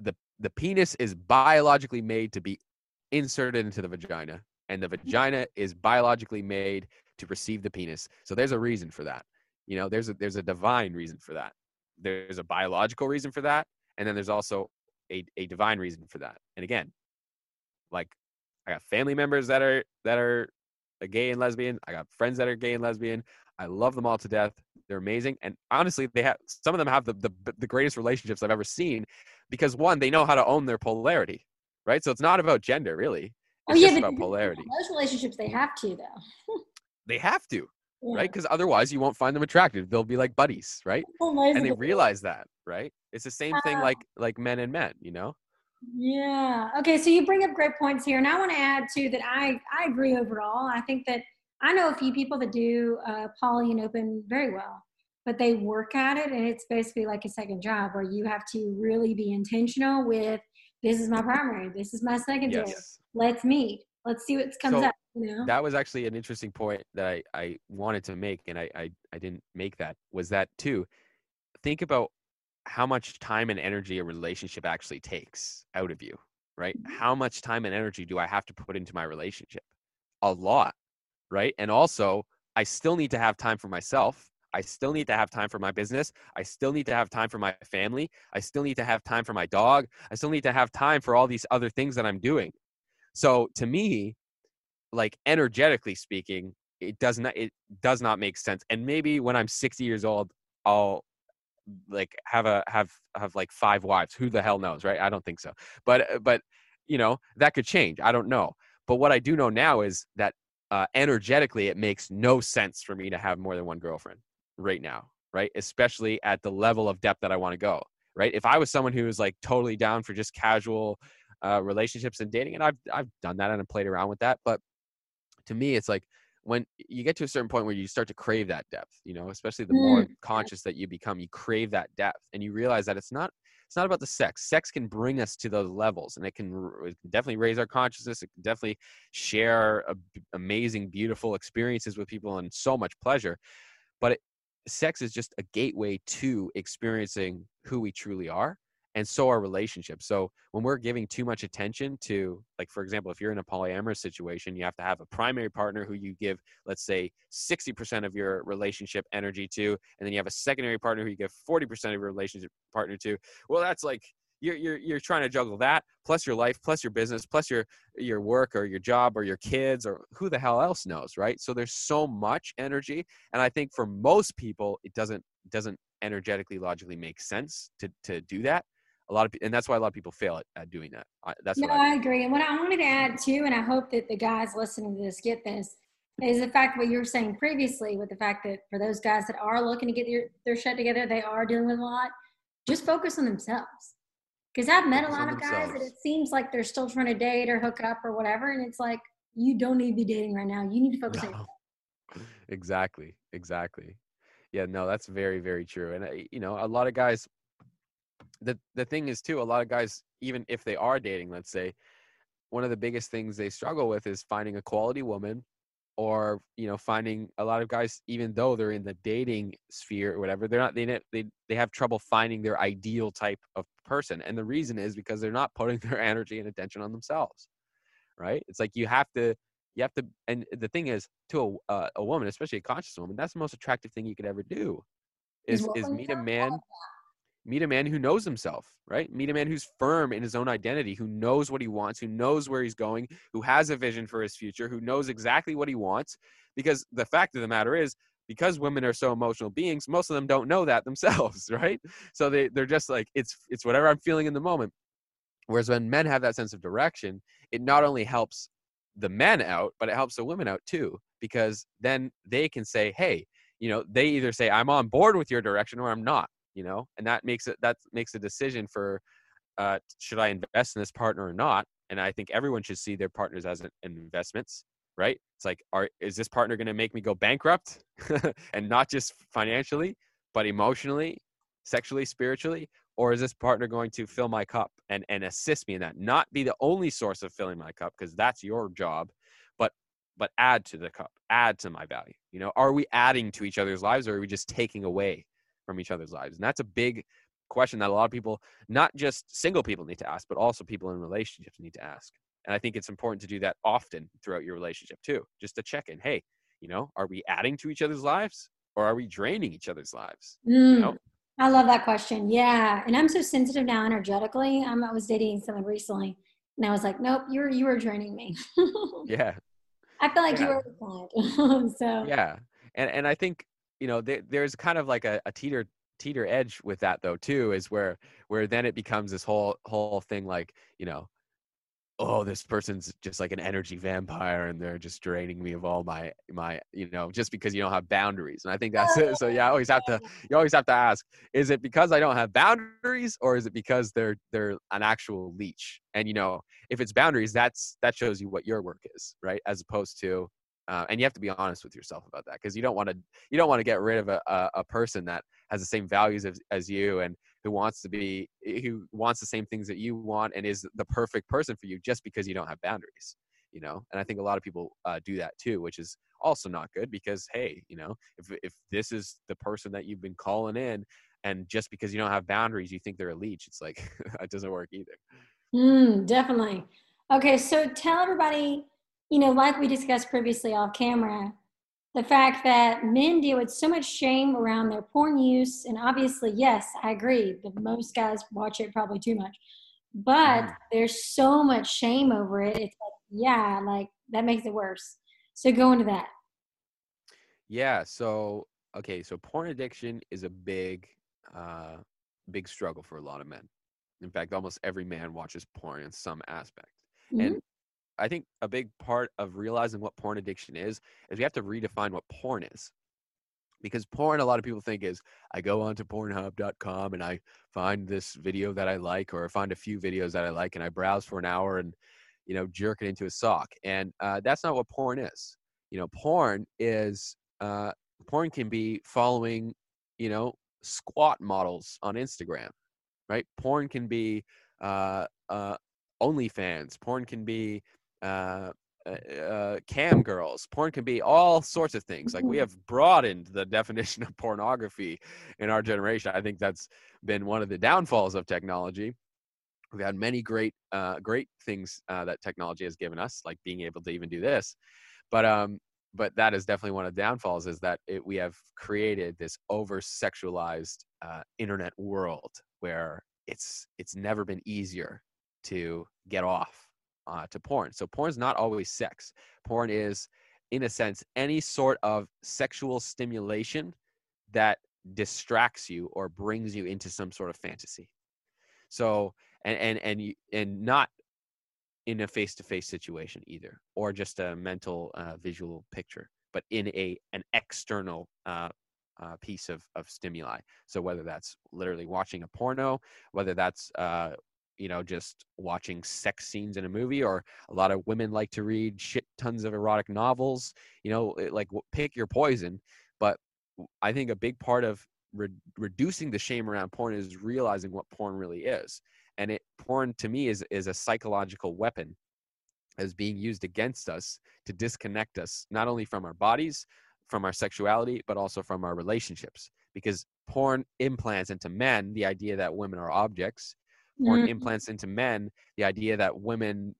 the the penis is biologically made to be inserted into the vagina and the mm-hmm. vagina is biologically made to receive the penis so there's a reason for that you know there's a there's a divine reason for that there's a biological reason for that and then there's also a, a divine reason for that. And again like i got family members that are that are gay and lesbian i got friends that are gay and lesbian i love them all to death they're amazing and honestly they have some of them have the, the, the greatest relationships i've ever seen because one they know how to own their polarity right? So it's not about gender really. Oh, it's oh, yeah, about polarity. those relationships they have to though. They have to yeah. right? Because otherwise you won't find them attractive. They'll be like buddies, right? and they realize that, right? It's the same thing like like men and men, you know? Yeah. Okay, so you bring up great points here. And I want to add too that I I agree overall. I think that I know a few people that do uh, poly and open very well, but they work at it and it's basically like a second job where you have to really be intentional with this is my primary, this is my secondary. Yes. Let's meet. Let's see what comes so, up that was actually an interesting point that I, I wanted to make and I, I, I didn't make that was that too think about how much time and energy a relationship actually takes out of you right? Mm-hmm. how much time and energy do i have to put into my relationship? A lot right? And also i still need to have time for myself i still need to have time for my business i still need to have time for my family i still need to have time for my dog i still need to have time for all these other things that i'm doing. So to me like energetically speaking, it does not it does not make sense. And maybe when I'm 60 years old, I'll like have a have have like five wives. Who the hell knows, right? I don't think so. But uh, but you know that could change. I don't know. But what I do know now is that uh, energetically, it makes no sense for me to have more than one girlfriend right now. right? Especially at the level of depth that I want to go, right? If I was someone who was like totally down for just casual uh, relationships and dating, and I've I've done that and played around with that, but to me, it's like when you get to a certain point where you start to crave that depth, you know, especially the more mm. conscious that you become, you crave that depth, and you realize that it's not it's not about the sex. Sex can bring us to those levels, and it can, it can definitely raise our consciousness. It can definitely share a, amazing, beautiful experiences with people and so much pleasure. But it, sex is just a gateway to experiencing who we truly are and so are relationships. So when we're giving too much attention to, like, for example, if you're in a polyamorous situation, you have to have a primary partner who you give, let's say, 60% of your relationship energy to, and then you have a secondary partner who you give 40% of your relationship partner to. Well, that's like you're you're you're trying to juggle that plus your life, plus your business, plus your your work or your job or your kids or who the hell else knows, right? So there's so much energy, and I think for most people, it doesn't doesn't energetically logically make sense to to do that a lot of and that's why a lot of people fail at, at doing that. I, that's no I, I, agree and what i wanted to add too and i hope that the guys listening to this get this is the fact what you were saying previously with the fact that for those guys that are looking to get their, their shit together they are dealing with a lot just focus on themselves. Because i've met focus a lot of guys that it seems like they're still trying to date or hook up or whatever and it's like you don't need to be dating right now you need to focus no. on yourself. exactly exactly. Yeah no that's very very true and uh, you know a lot of guys the the thing is too a lot of guys even if they are dating let's say one of the biggest things they struggle with is finding a quality woman or you know finding a lot of guys even though they're in the dating sphere or whatever they're not they they they have trouble finding their ideal type of person. And the reason is because they're not putting their energy and attention on themselves right? It's like you have to you have to and the thing is to a, uh, a woman especially a conscious woman that's the most attractive thing you could ever do is is meet a man meet a man who knows himself, right? Meet a man who's firm in his own identity, who knows what he wants, who knows where he's going, who has a vision for his future, who knows exactly what he wants. Because the fact of the matter is, because women are so emotional beings, most of them don't know that themselves, right? So they, they're just like, it's it's whatever I'm feeling in the moment. Whereas when men have that sense of direction, it not only helps the men out, but it helps the women out too, because then they can say, hey, you know, they either say, I'm on board with your direction or I'm not you know and that makes it that makes a decision for uh, should i invest in this partner or not? And i think everyone should see their partners as investments right? It's like are is this partner going to make me go bankrupt? And not just financially but emotionally sexually spiritually or is this partner going to fill my cup and and assist me in that? Not be the only source of filling my cup because that's your job but but add to the cup add to my value you know? Are we adding to each other's lives or are we just taking away from each other's lives? And that's a big question that a lot of people, not just single people, need to ask, but also people in relationships need to ask. And I think it's important to do that often throughout your relationship too, just to check in. Hey, you know, are we adding to each other's lives or are we draining each other's lives? Mm, you know? I love that question. Yeah. And I'm so sensitive now energetically. I'm, I was dating someone recently and I was like, nope, you're, you were draining me. yeah. I feel like yeah. you were the client. so yeah. And, and I think you know there, there's kind of like a, a teeter teeter edge with that though too is where where then it becomes this whole whole thing like you know oh this person's just like an energy vampire and they're just draining me of all my my you know just because you don't have boundaries and i think that's it. So yeah i always have to you always have to ask is it because i don't have boundaries or is it because they're they're an actual leech? And you know if it's boundaries that's that shows you what your work is right? As opposed to uh, and you have to be honest with yourself about that because you don't want to you don't want to get rid of a, a, a, person that has the same values as, as you and who wants to be who wants the same things that you want and is the perfect person for you just because you don't have boundaries you know? And i think a lot of people uh, do that too which is also not good because hey you know if, if this is the person that you've been calling in and just because you don't have boundaries you think they're a leech it's like it doesn't work either. Mm, definitely. Okay so tell everybody you know, like we discussed previously off camera, the fact that men deal with so much shame around their porn use, and obviously, yes, I agree, that most guys watch it probably too much, but mm. there's so much shame over it. It's like, yeah, like that makes it worse. So go into that. Yeah. So okay. So porn addiction is a big, uh, big struggle for a lot of men. In fact, almost every man watches porn in some aspect. Mm-hmm. And I think a big part of realizing what porn addiction is is we have to redefine what porn is. because porn a lot of people think is i go onto pornhub.com and i find this video that i like or find a few videos that i like and i browse for an hour and you know jerk it into a sock and uh, that's not what porn is you know porn is uh, porn can be following you know squat models on instagram right porn can be uh, uh, OnlyFans. Porn can be uh, uh, uh, cam girls. Porn can be all sorts of things. Like we mm-hmm. have broadened the definition of pornography in our generation. I think that's been one of the downfalls of technology. We've had many great, uh, great things uh, that technology has given us, like being able to even do this. But um, but that is definitely one of the downfalls is that it, we have created this over sexualized uh, internet world where it's it's never been easier to get off uh, to porn. So porn is not always sex. Porn is, in a sense, any sort of sexual stimulation that distracts you or brings you into some sort of fantasy. So and and and and not in a face-to-face situation either, or just a mental uh, visual picture, but in a an external uh, uh, piece of, of stimuli. So whether that's literally watching a porno, whether that's uh, you know just watching sex scenes in a movie or a lot of women like to read shit tons of erotic novels you know like pick your poison. But i think a big part of re- reducing the shame around porn is realizing what porn really is. And it porn to me is is a psychological weapon as being used against us to disconnect us not only from our bodies from our sexuality but also from our relationships. Because porn implants into men the idea that women are objects mm-hmm. implants into men the idea that women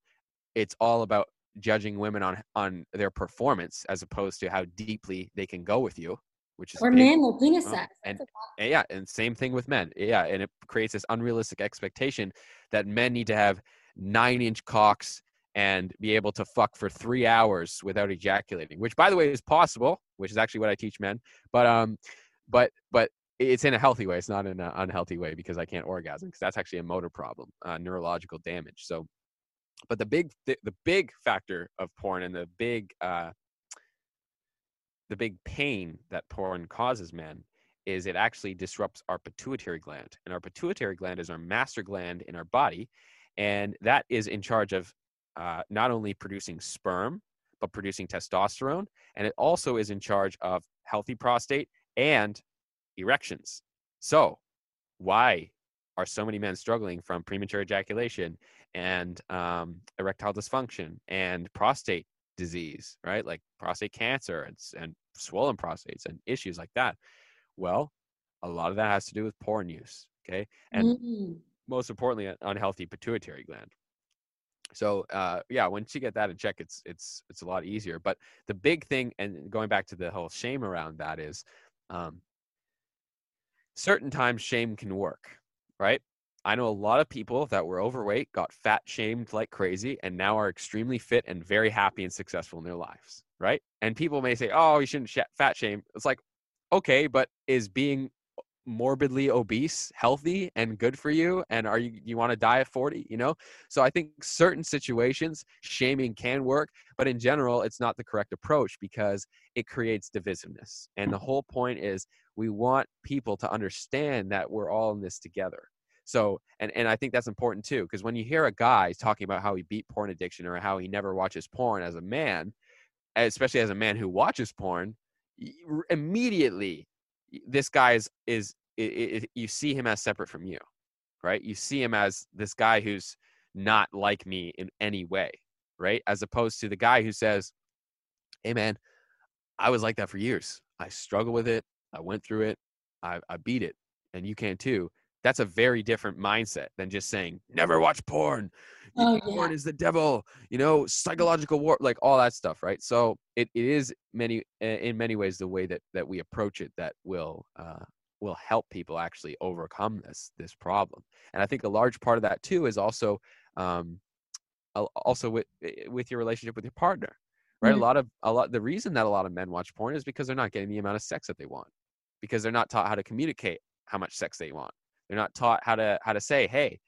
it's all about judging women on on their performance as opposed to how deeply they can go with you which is or men or penis oh, and, and yeah and same thing with men. Yeah and it creates this unrealistic expectation that men need to have nine inch cocks and be able to fuck for three hours without ejaculating which by the way is possible which is actually what i teach men but um but but it's in a healthy way. It's not in an unhealthy way because I can't orgasm because that's actually a motor problem, uh, neurological damage. So, but the big the, the big factor of porn and the big uh, the big pain that porn causes men is it actually disrupts our pituitary gland, and our pituitary gland is our master gland in our body, and that is in charge of uh, not only producing sperm but producing testosterone, and it also is in charge of healthy prostate and erections. So, why are so many men struggling from premature ejaculation and um, erectile dysfunction and prostate disease, right? Like prostate cancer and, and swollen prostates and issues like that. Well, a lot of that has to do with porn use, okay? And mm-hmm. most importantly, an unhealthy pituitary gland. So uh, yeah, once you get that in check, it's it's it's a lot easier. But the big thing, and going back to the whole shame around that, is um, certain times shame can work, right? I know a lot of people that were overweight, got fat shamed like crazy, and now are extremely fit and very happy and successful in their lives, right? And people may say, oh, you shouldn't fat shame. It's like, okay, but is being morbidly obese healthy and good for you and are you you want to die at 40 you know? So i think certain situations shaming can work but in general it's not the correct approach because it creates divisiveness and the whole point is we want people to understand that we're all in this together. So and and i think that's important too because when you hear a guy talking about how he beat porn addiction or how he never watches porn as a man especially as a man who watches porn immediately this guy is is it, it, you see him as separate from you, right? You see him as this guy who's not like me in any way, right? As opposed to the guy who says, "Hey, man, I was like that for years. I struggle with it. I went through it. I, I beat it, and you can too." That's a very different mindset than just saying, "Never watch porn." Oh, porn yeah. is the devil, you know, psychological war, like all that stuff, right? So it, it is many in many ways the way that that we approach it that will uh, will help people actually overcome this this problem. And I think a large part of that too is also um, also with with your relationship with your partner, right? Mm-hmm. A lot of a lot the reason that a lot of men watch porn is because they're not getting the amount of sex that they want, because they're not taught how to communicate how much sex they want. They're not taught how to how to say, hey,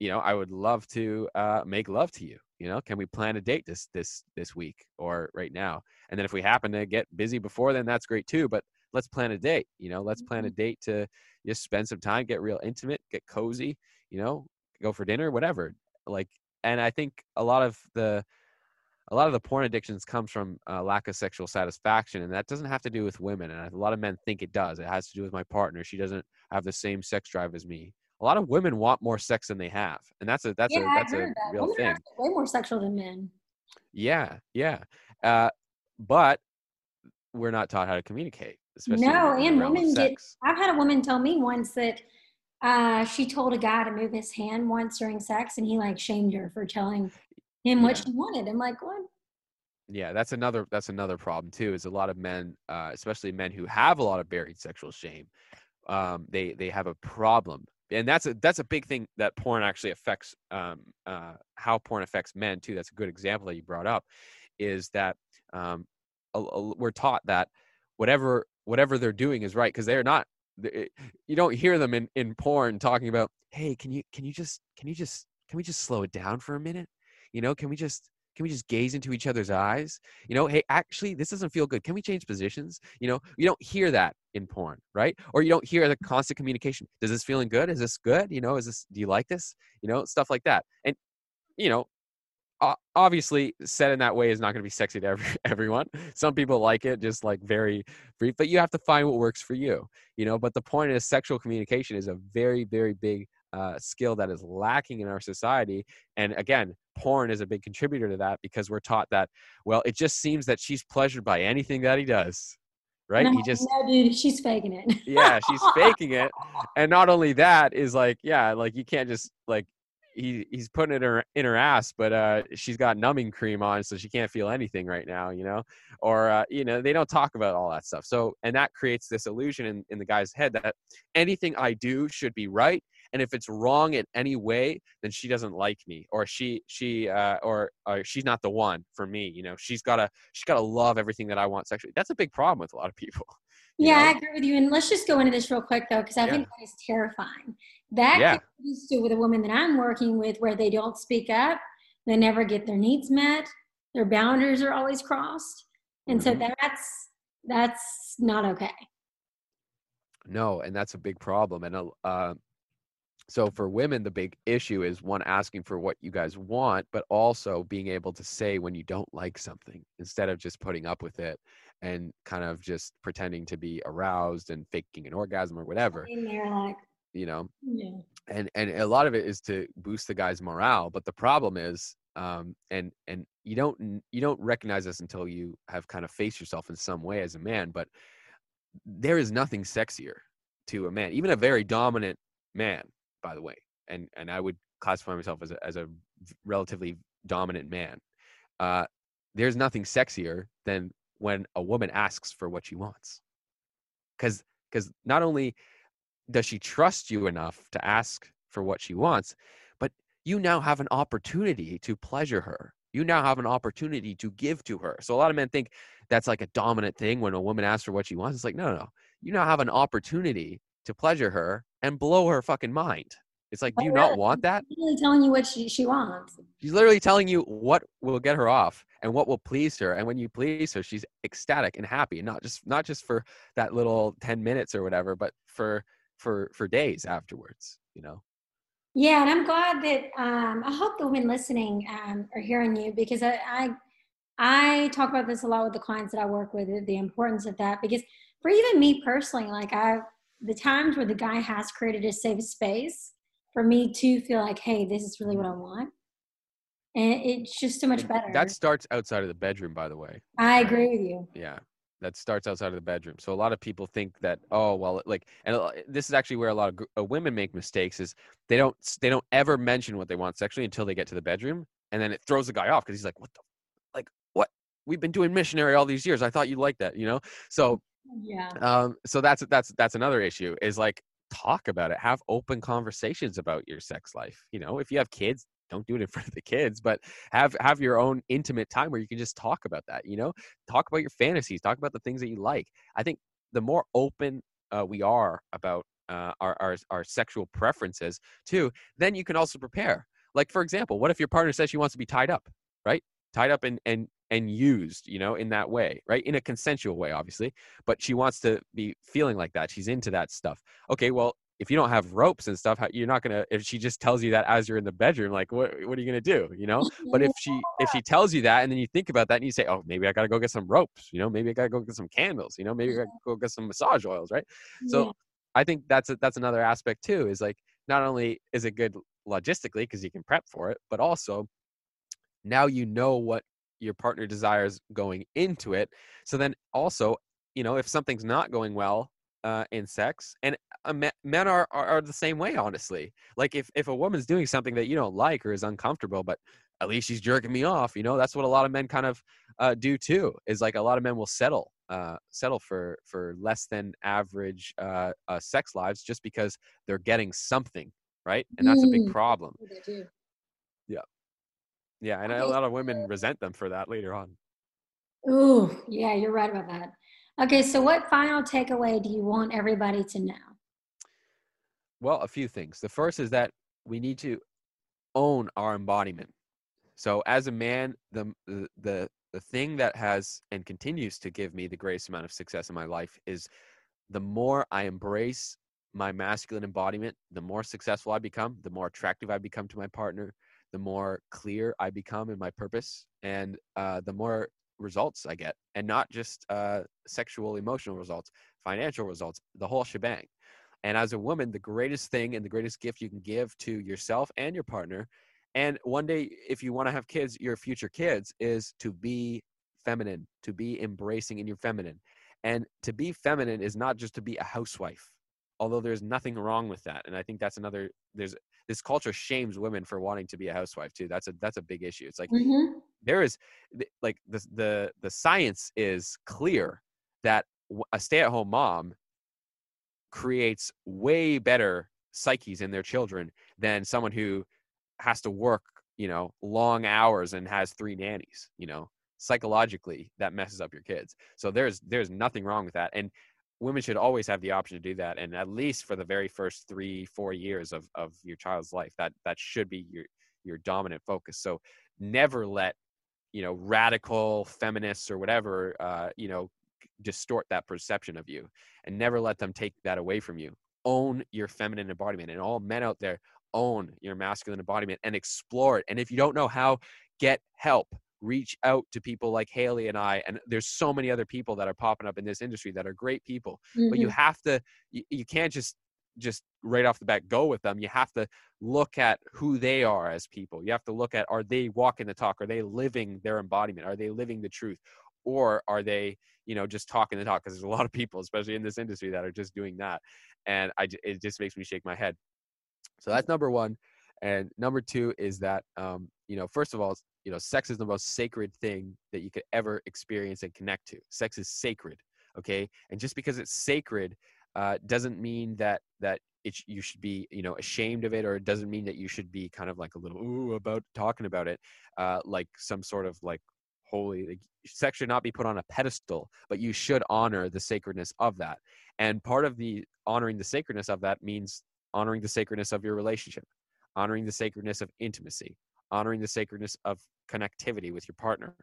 you know, I would love to uh, make love to you. You know, can we plan a date this this this week or right now? And then if we happen to get busy before then, that's great too. But let's plan a date you know let's plan a Mm-hmm. date to just spend some time get real intimate get cozy you know go for dinner whatever like and i think a lot of the a lot of the porn addictions comes from uh, lack of sexual satisfaction and that doesn't have to do with women and a lot of men think it does. It has to do with my partner. She doesn't have the same sex drive as me. A lot of women want more sex than they have and that's a that's yeah, a that's a that. real Women thing. are way more sexual than men. yeah yeah. Uh, but we're not taught how to communicate especially No, the- in the and women get- I've had a woman tell me once that uh, she told a guy to move his hand once during sex, and he like shamed her for telling him what Yeah. she wanted. I'm like, what? yeah that's another that's another problem too is a lot of men uh, especially men who have a lot of buried sexual shame um, they they have a problem and that's a that's a big thing that porn actually affects um, uh, how porn affects men too that's a good example that you brought up is that um, a- a- we're taught that whatever whatever they're doing is right because they're not they- you don't hear them in, in porn talking about hey can you can you just can you just can we just slow it down for a minute you know can we just can we just gaze into each other's eyes? You know hey actually this doesn't feel good. Can we change positions? You know you don't hear that in porn right? Or you don't hear the constant communication. Does this feeling good? Is this good? You know is this do you like this? You know stuff like that. And you know obviously said in that way is not going to be sexy to every, everyone. Some people like it just like very brief but you have to find what works for you you know? But the point is sexual communication is a very very big uh, skill that is lacking in our society and again porn is a big contributor to that because we're taught that well it just seems that she's pleasured by anything that he does right No, he just no, dude, she's faking it. yeah she's faking it and not only that is like yeah like you can't just like he he's putting it in her, in her ass but uh she's got numbing cream on so she can't feel anything right now you know or uh, you know they don't talk about all that stuff so and that creates this illusion in, in the guy's head that anything i do should be right and if it's wrong in any way then she doesn't like me or she she uh or, or she's not the one for me you know she's gotta she's gotta love everything that i want sexually that's a big problem with a lot of people Yeah, know? I agree with you. And let's just go into this real quick though, because I Yeah. think that is terrifying. That Yeah. to with a woman that I'm working with where they don't speak up, they never get their needs met, their boundaries are always crossed. And so Mhm. that's that's not okay. No, and that's a big problem. And uh, uh, so for women, the big issue is one asking for what you guys want, but also being able to say when you don't like something instead of just putting up with it and kind of just pretending to be aroused and faking an orgasm or whatever, like, you know. yeah. And and a lot of it is to boost the guy's morale. But the problem is, um, and and you don't you don't recognize this until you have kind of faced yourself in some way as a man, but there is nothing sexier to a man, even a very dominant man, by the way. And and I would classify myself as a as a relatively dominant man. Uh, there's nothing sexier than when a woman asks for what she wants, because because not only does she trust you enough to ask for what she wants, but you now have an opportunity to pleasure her. You now have an opportunity to give to her. So a lot of men think that's like a dominant thing when a woman asks for what she wants. It's like, no, no, no. You now have an opportunity to pleasure her and blow her fucking mind. It's like, do you not want that? Really telling you what she, she wants. She's literally telling you what will get her off and what will please her. And when you please her, she's ecstatic and happy, and not just not just for that little 10 minutes or whatever, but for for for days afterwards, you know. Yeah, and I'm glad that um, I hope the women listening um, are hearing you because I, I I talk about this a lot with the clients that I work with the importance of that because for even me personally, like I the times where the guy has created a safe space for me to feel like, hey, this is really what I want, and it's just so much And better. That starts outside of the bedroom, by the way. I agree with you. Yeah. That starts outside of the bedroom. So a lot of people think that oh well like and this is actually where a lot of uh, women make mistakes is they don't they don't ever mention what they want sexually until they get to the bedroom and then it throws the guy off because he's like what the like what we've been doing missionary all these years I thought you liked that you know so Yeah. um so that's that's that's another issue is like talk about it have open conversations about your sex life you know if you have kids don't do it in front of the kids but have have your own intimate time where you can just talk about that you know? Talk about your fantasies talk about the things that you like. I think the more open uh, we are about uh, our, our our sexual preferences too then you can also prepare. Like for example what if your partner says she wants to be tied up right? Tied up and and and used, you know, in that way, right? In a consensual way, obviously, but she wants to be feeling like that. She's into that stuff. Okay, well, if you don't have ropes and stuff, you're not gonna. If she just tells you that as you're in the bedroom, like, what what are you gonna do? You know. But if she if she tells you that, and then you think about that, and you say, oh, maybe I gotta go get some ropes. You know, maybe I gotta go get some candles. You know, maybe I gotta go get some massage oils, right? So yeah. I think that's a, that's another aspect too. Is like not only is it good logistically because you can prep for it, but also now you know what your partner desires going into it. So then also, you know, if something's not going well uh, in sex, and uh, men are, are, are the same way, honestly. Like if if a woman's doing something that you don't like or is uncomfortable, but at least she's jerking me off, you know, that's what a lot of men kind of uh, do too. Is like a lot of men will settle uh, settle for for less than average uh, uh, sex lives just because they're getting something, right? And that's a big mm. problem. Yeah. And a lot of women resent them for that later on. Ooh, yeah, you're right about that. Okay, so what final takeaway do you want everybody to know? Well, a few things. The first is that we need to own our embodiment. So, as a man, the the the thing that has and continues to give me the greatest amount of success in my life is the more I embrace my masculine embodiment, the more successful I become, the more attractive I become to my partner, the more clear I become in my purpose, and uh, the more results I get, and not just uh, sexual, emotional results, financial results, the whole shebang. And as a woman, the greatest thing and the greatest gift you can give to yourself and your partner, and one day, if you want to have kids, your future kids, is to be feminine, to be embracing in your feminine. And to be feminine is not just to be a housewife although there's nothing wrong with that and i think that's another there's this culture shames women for wanting to be a housewife too that's a that's a big issue it's like mm-hmm. there is like the the the science is clear that a stay-at-home mom creates way better psyches in their children than someone who has to work you know long hours and has three nannies you know psychologically that messes up your kids so there's there's nothing wrong with that and women should always have the option to do that and at least for the very first three four years of, of your child's life that that should be your your dominant focus. So never let you know radical feminists or whatever uh, you know distort that perception of you and never let them take that away from you. Own your feminine embodiment and all men out there own your masculine embodiment and explore it and if you don't know how get help reach out to people like Haley and I, and there's so many other people that are popping up in this industry that are great people. Mm-hmm. But you mm-hmm. have to, you, you can't just just right off the bat go with them. You have to look at who they are as people. You have to look at are they walking the talk? Are they living their embodiment? Are they living the truth? Or are they, you know, just talking the talk? Because there's a lot of people, especially in this industry, that are just doing that, and I it just makes me shake my head. So that's number one. And number two is that, um, you know, first of all, you know, sex is the most sacred thing that you could ever experience and connect to. Sex is sacred, okay? And just because it's sacred uh, doesn't mean that that it you should be you know ashamed of it, or it doesn't mean that you should be kind of like a little ooh about talking about it, uh, like some sort of like holy. Like, sex should not be put on a pedestal, but you should honor the sacredness of that. And part of the honoring the sacredness of that means honoring the sacredness of your relationship, honoring the sacredness of intimacy, honoring the sacredness of connectivity with your partner,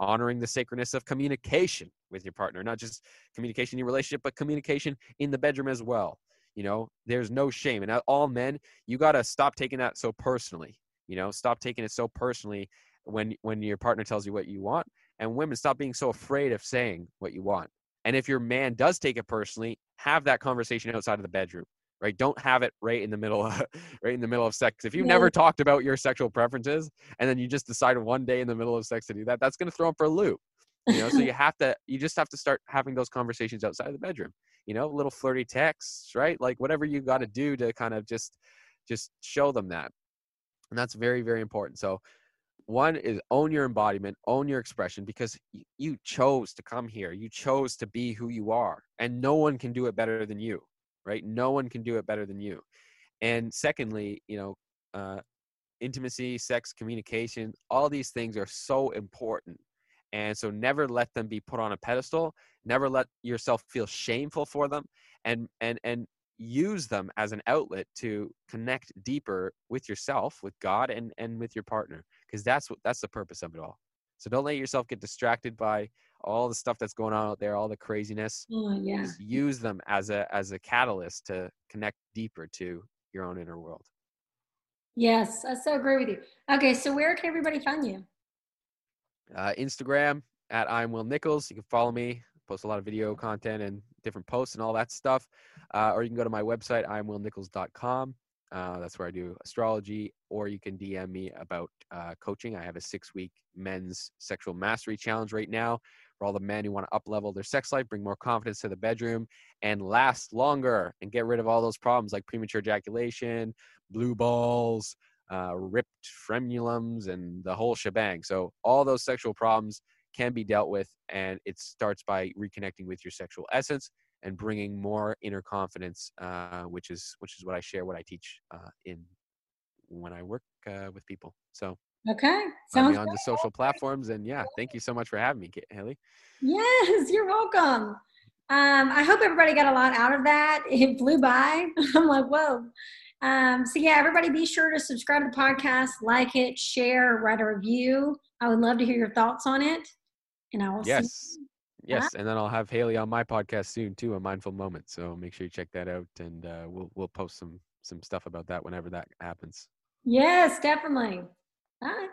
honoring the sacredness of communication with your partner, not just communication in your relationship, but communication in the bedroom as well. You know, there's no shame. And all men, you got to stop taking that so personally. You know, stop taking it so personally when when your partner tells you what you want. And women, stop being so afraid of saying what you want. And if your man does take it personally, have that conversation outside of the bedroom right? Don't have it right in the middle of, right in the middle of sex. If you've never talked about your sexual preferences and then you just decide one day in the middle of sex to do that that's going to throw them for a loop you know? So you have to you just have to start having those conversations outside of the bedroom you know? Little flirty texts right? Like whatever you got to do to kind of just just show them that and that's very very important. So one is own your embodiment own your expression because you chose to come here you chose to be who you are and no one can do it better than you right? No one can do it better than you. And secondly, you know, uh, intimacy, sex, communication, all these things are so important. And so never let them be put on a pedestal. Never let yourself feel shameful for them and and and use them as an outlet to connect deeper with yourself, with God and and with your partner because that's what that's the purpose of it all. So don't let yourself get distracted by all the stuff that's going on out there, all the craziness. Oh, yeah. Just use them as a as a catalyst to connect deeper to your own inner world. Yes, I so agree with you. Okay, so where can everybody find you? Uh, Instagram at I'm Will Nichols. You can follow me. Post a lot of video content and different posts and all that stuff. Uh, or you can go to my website, imwillnichols.com. Uh, that's where I do astrology, or you can DM me about uh, coaching. I have a six week men's sexual mastery challenge right now for all the men who want to up level their sex life, bring more confidence to the bedroom, and last longer and get rid of all those problems like premature ejaculation, blue balls, uh, ripped frenulums, and the whole shebang. So, all those sexual problems can be dealt with, and it starts by reconnecting with your sexual essence and bringing more inner confidence, uh, which is which is what I share, what I teach uh, in when I work uh, with people. So okay, sounds on the social platforms, and yeah, thank you so much for having me, Haley. Yes, you're welcome. Um, I hope everybody got a lot out of that. It flew by. I'm like, whoa. Um, so yeah, everybody be sure to subscribe to the podcast, like it, share, write a review. I would love to hear your thoughts on it. And I will see yes. Yes, and then I'll have Haley on my podcast soon too, a mindful moment. So make sure you check that out, and uh, we'll we'll post some some stuff about that whenever that happens. Yes, definitely. Bye.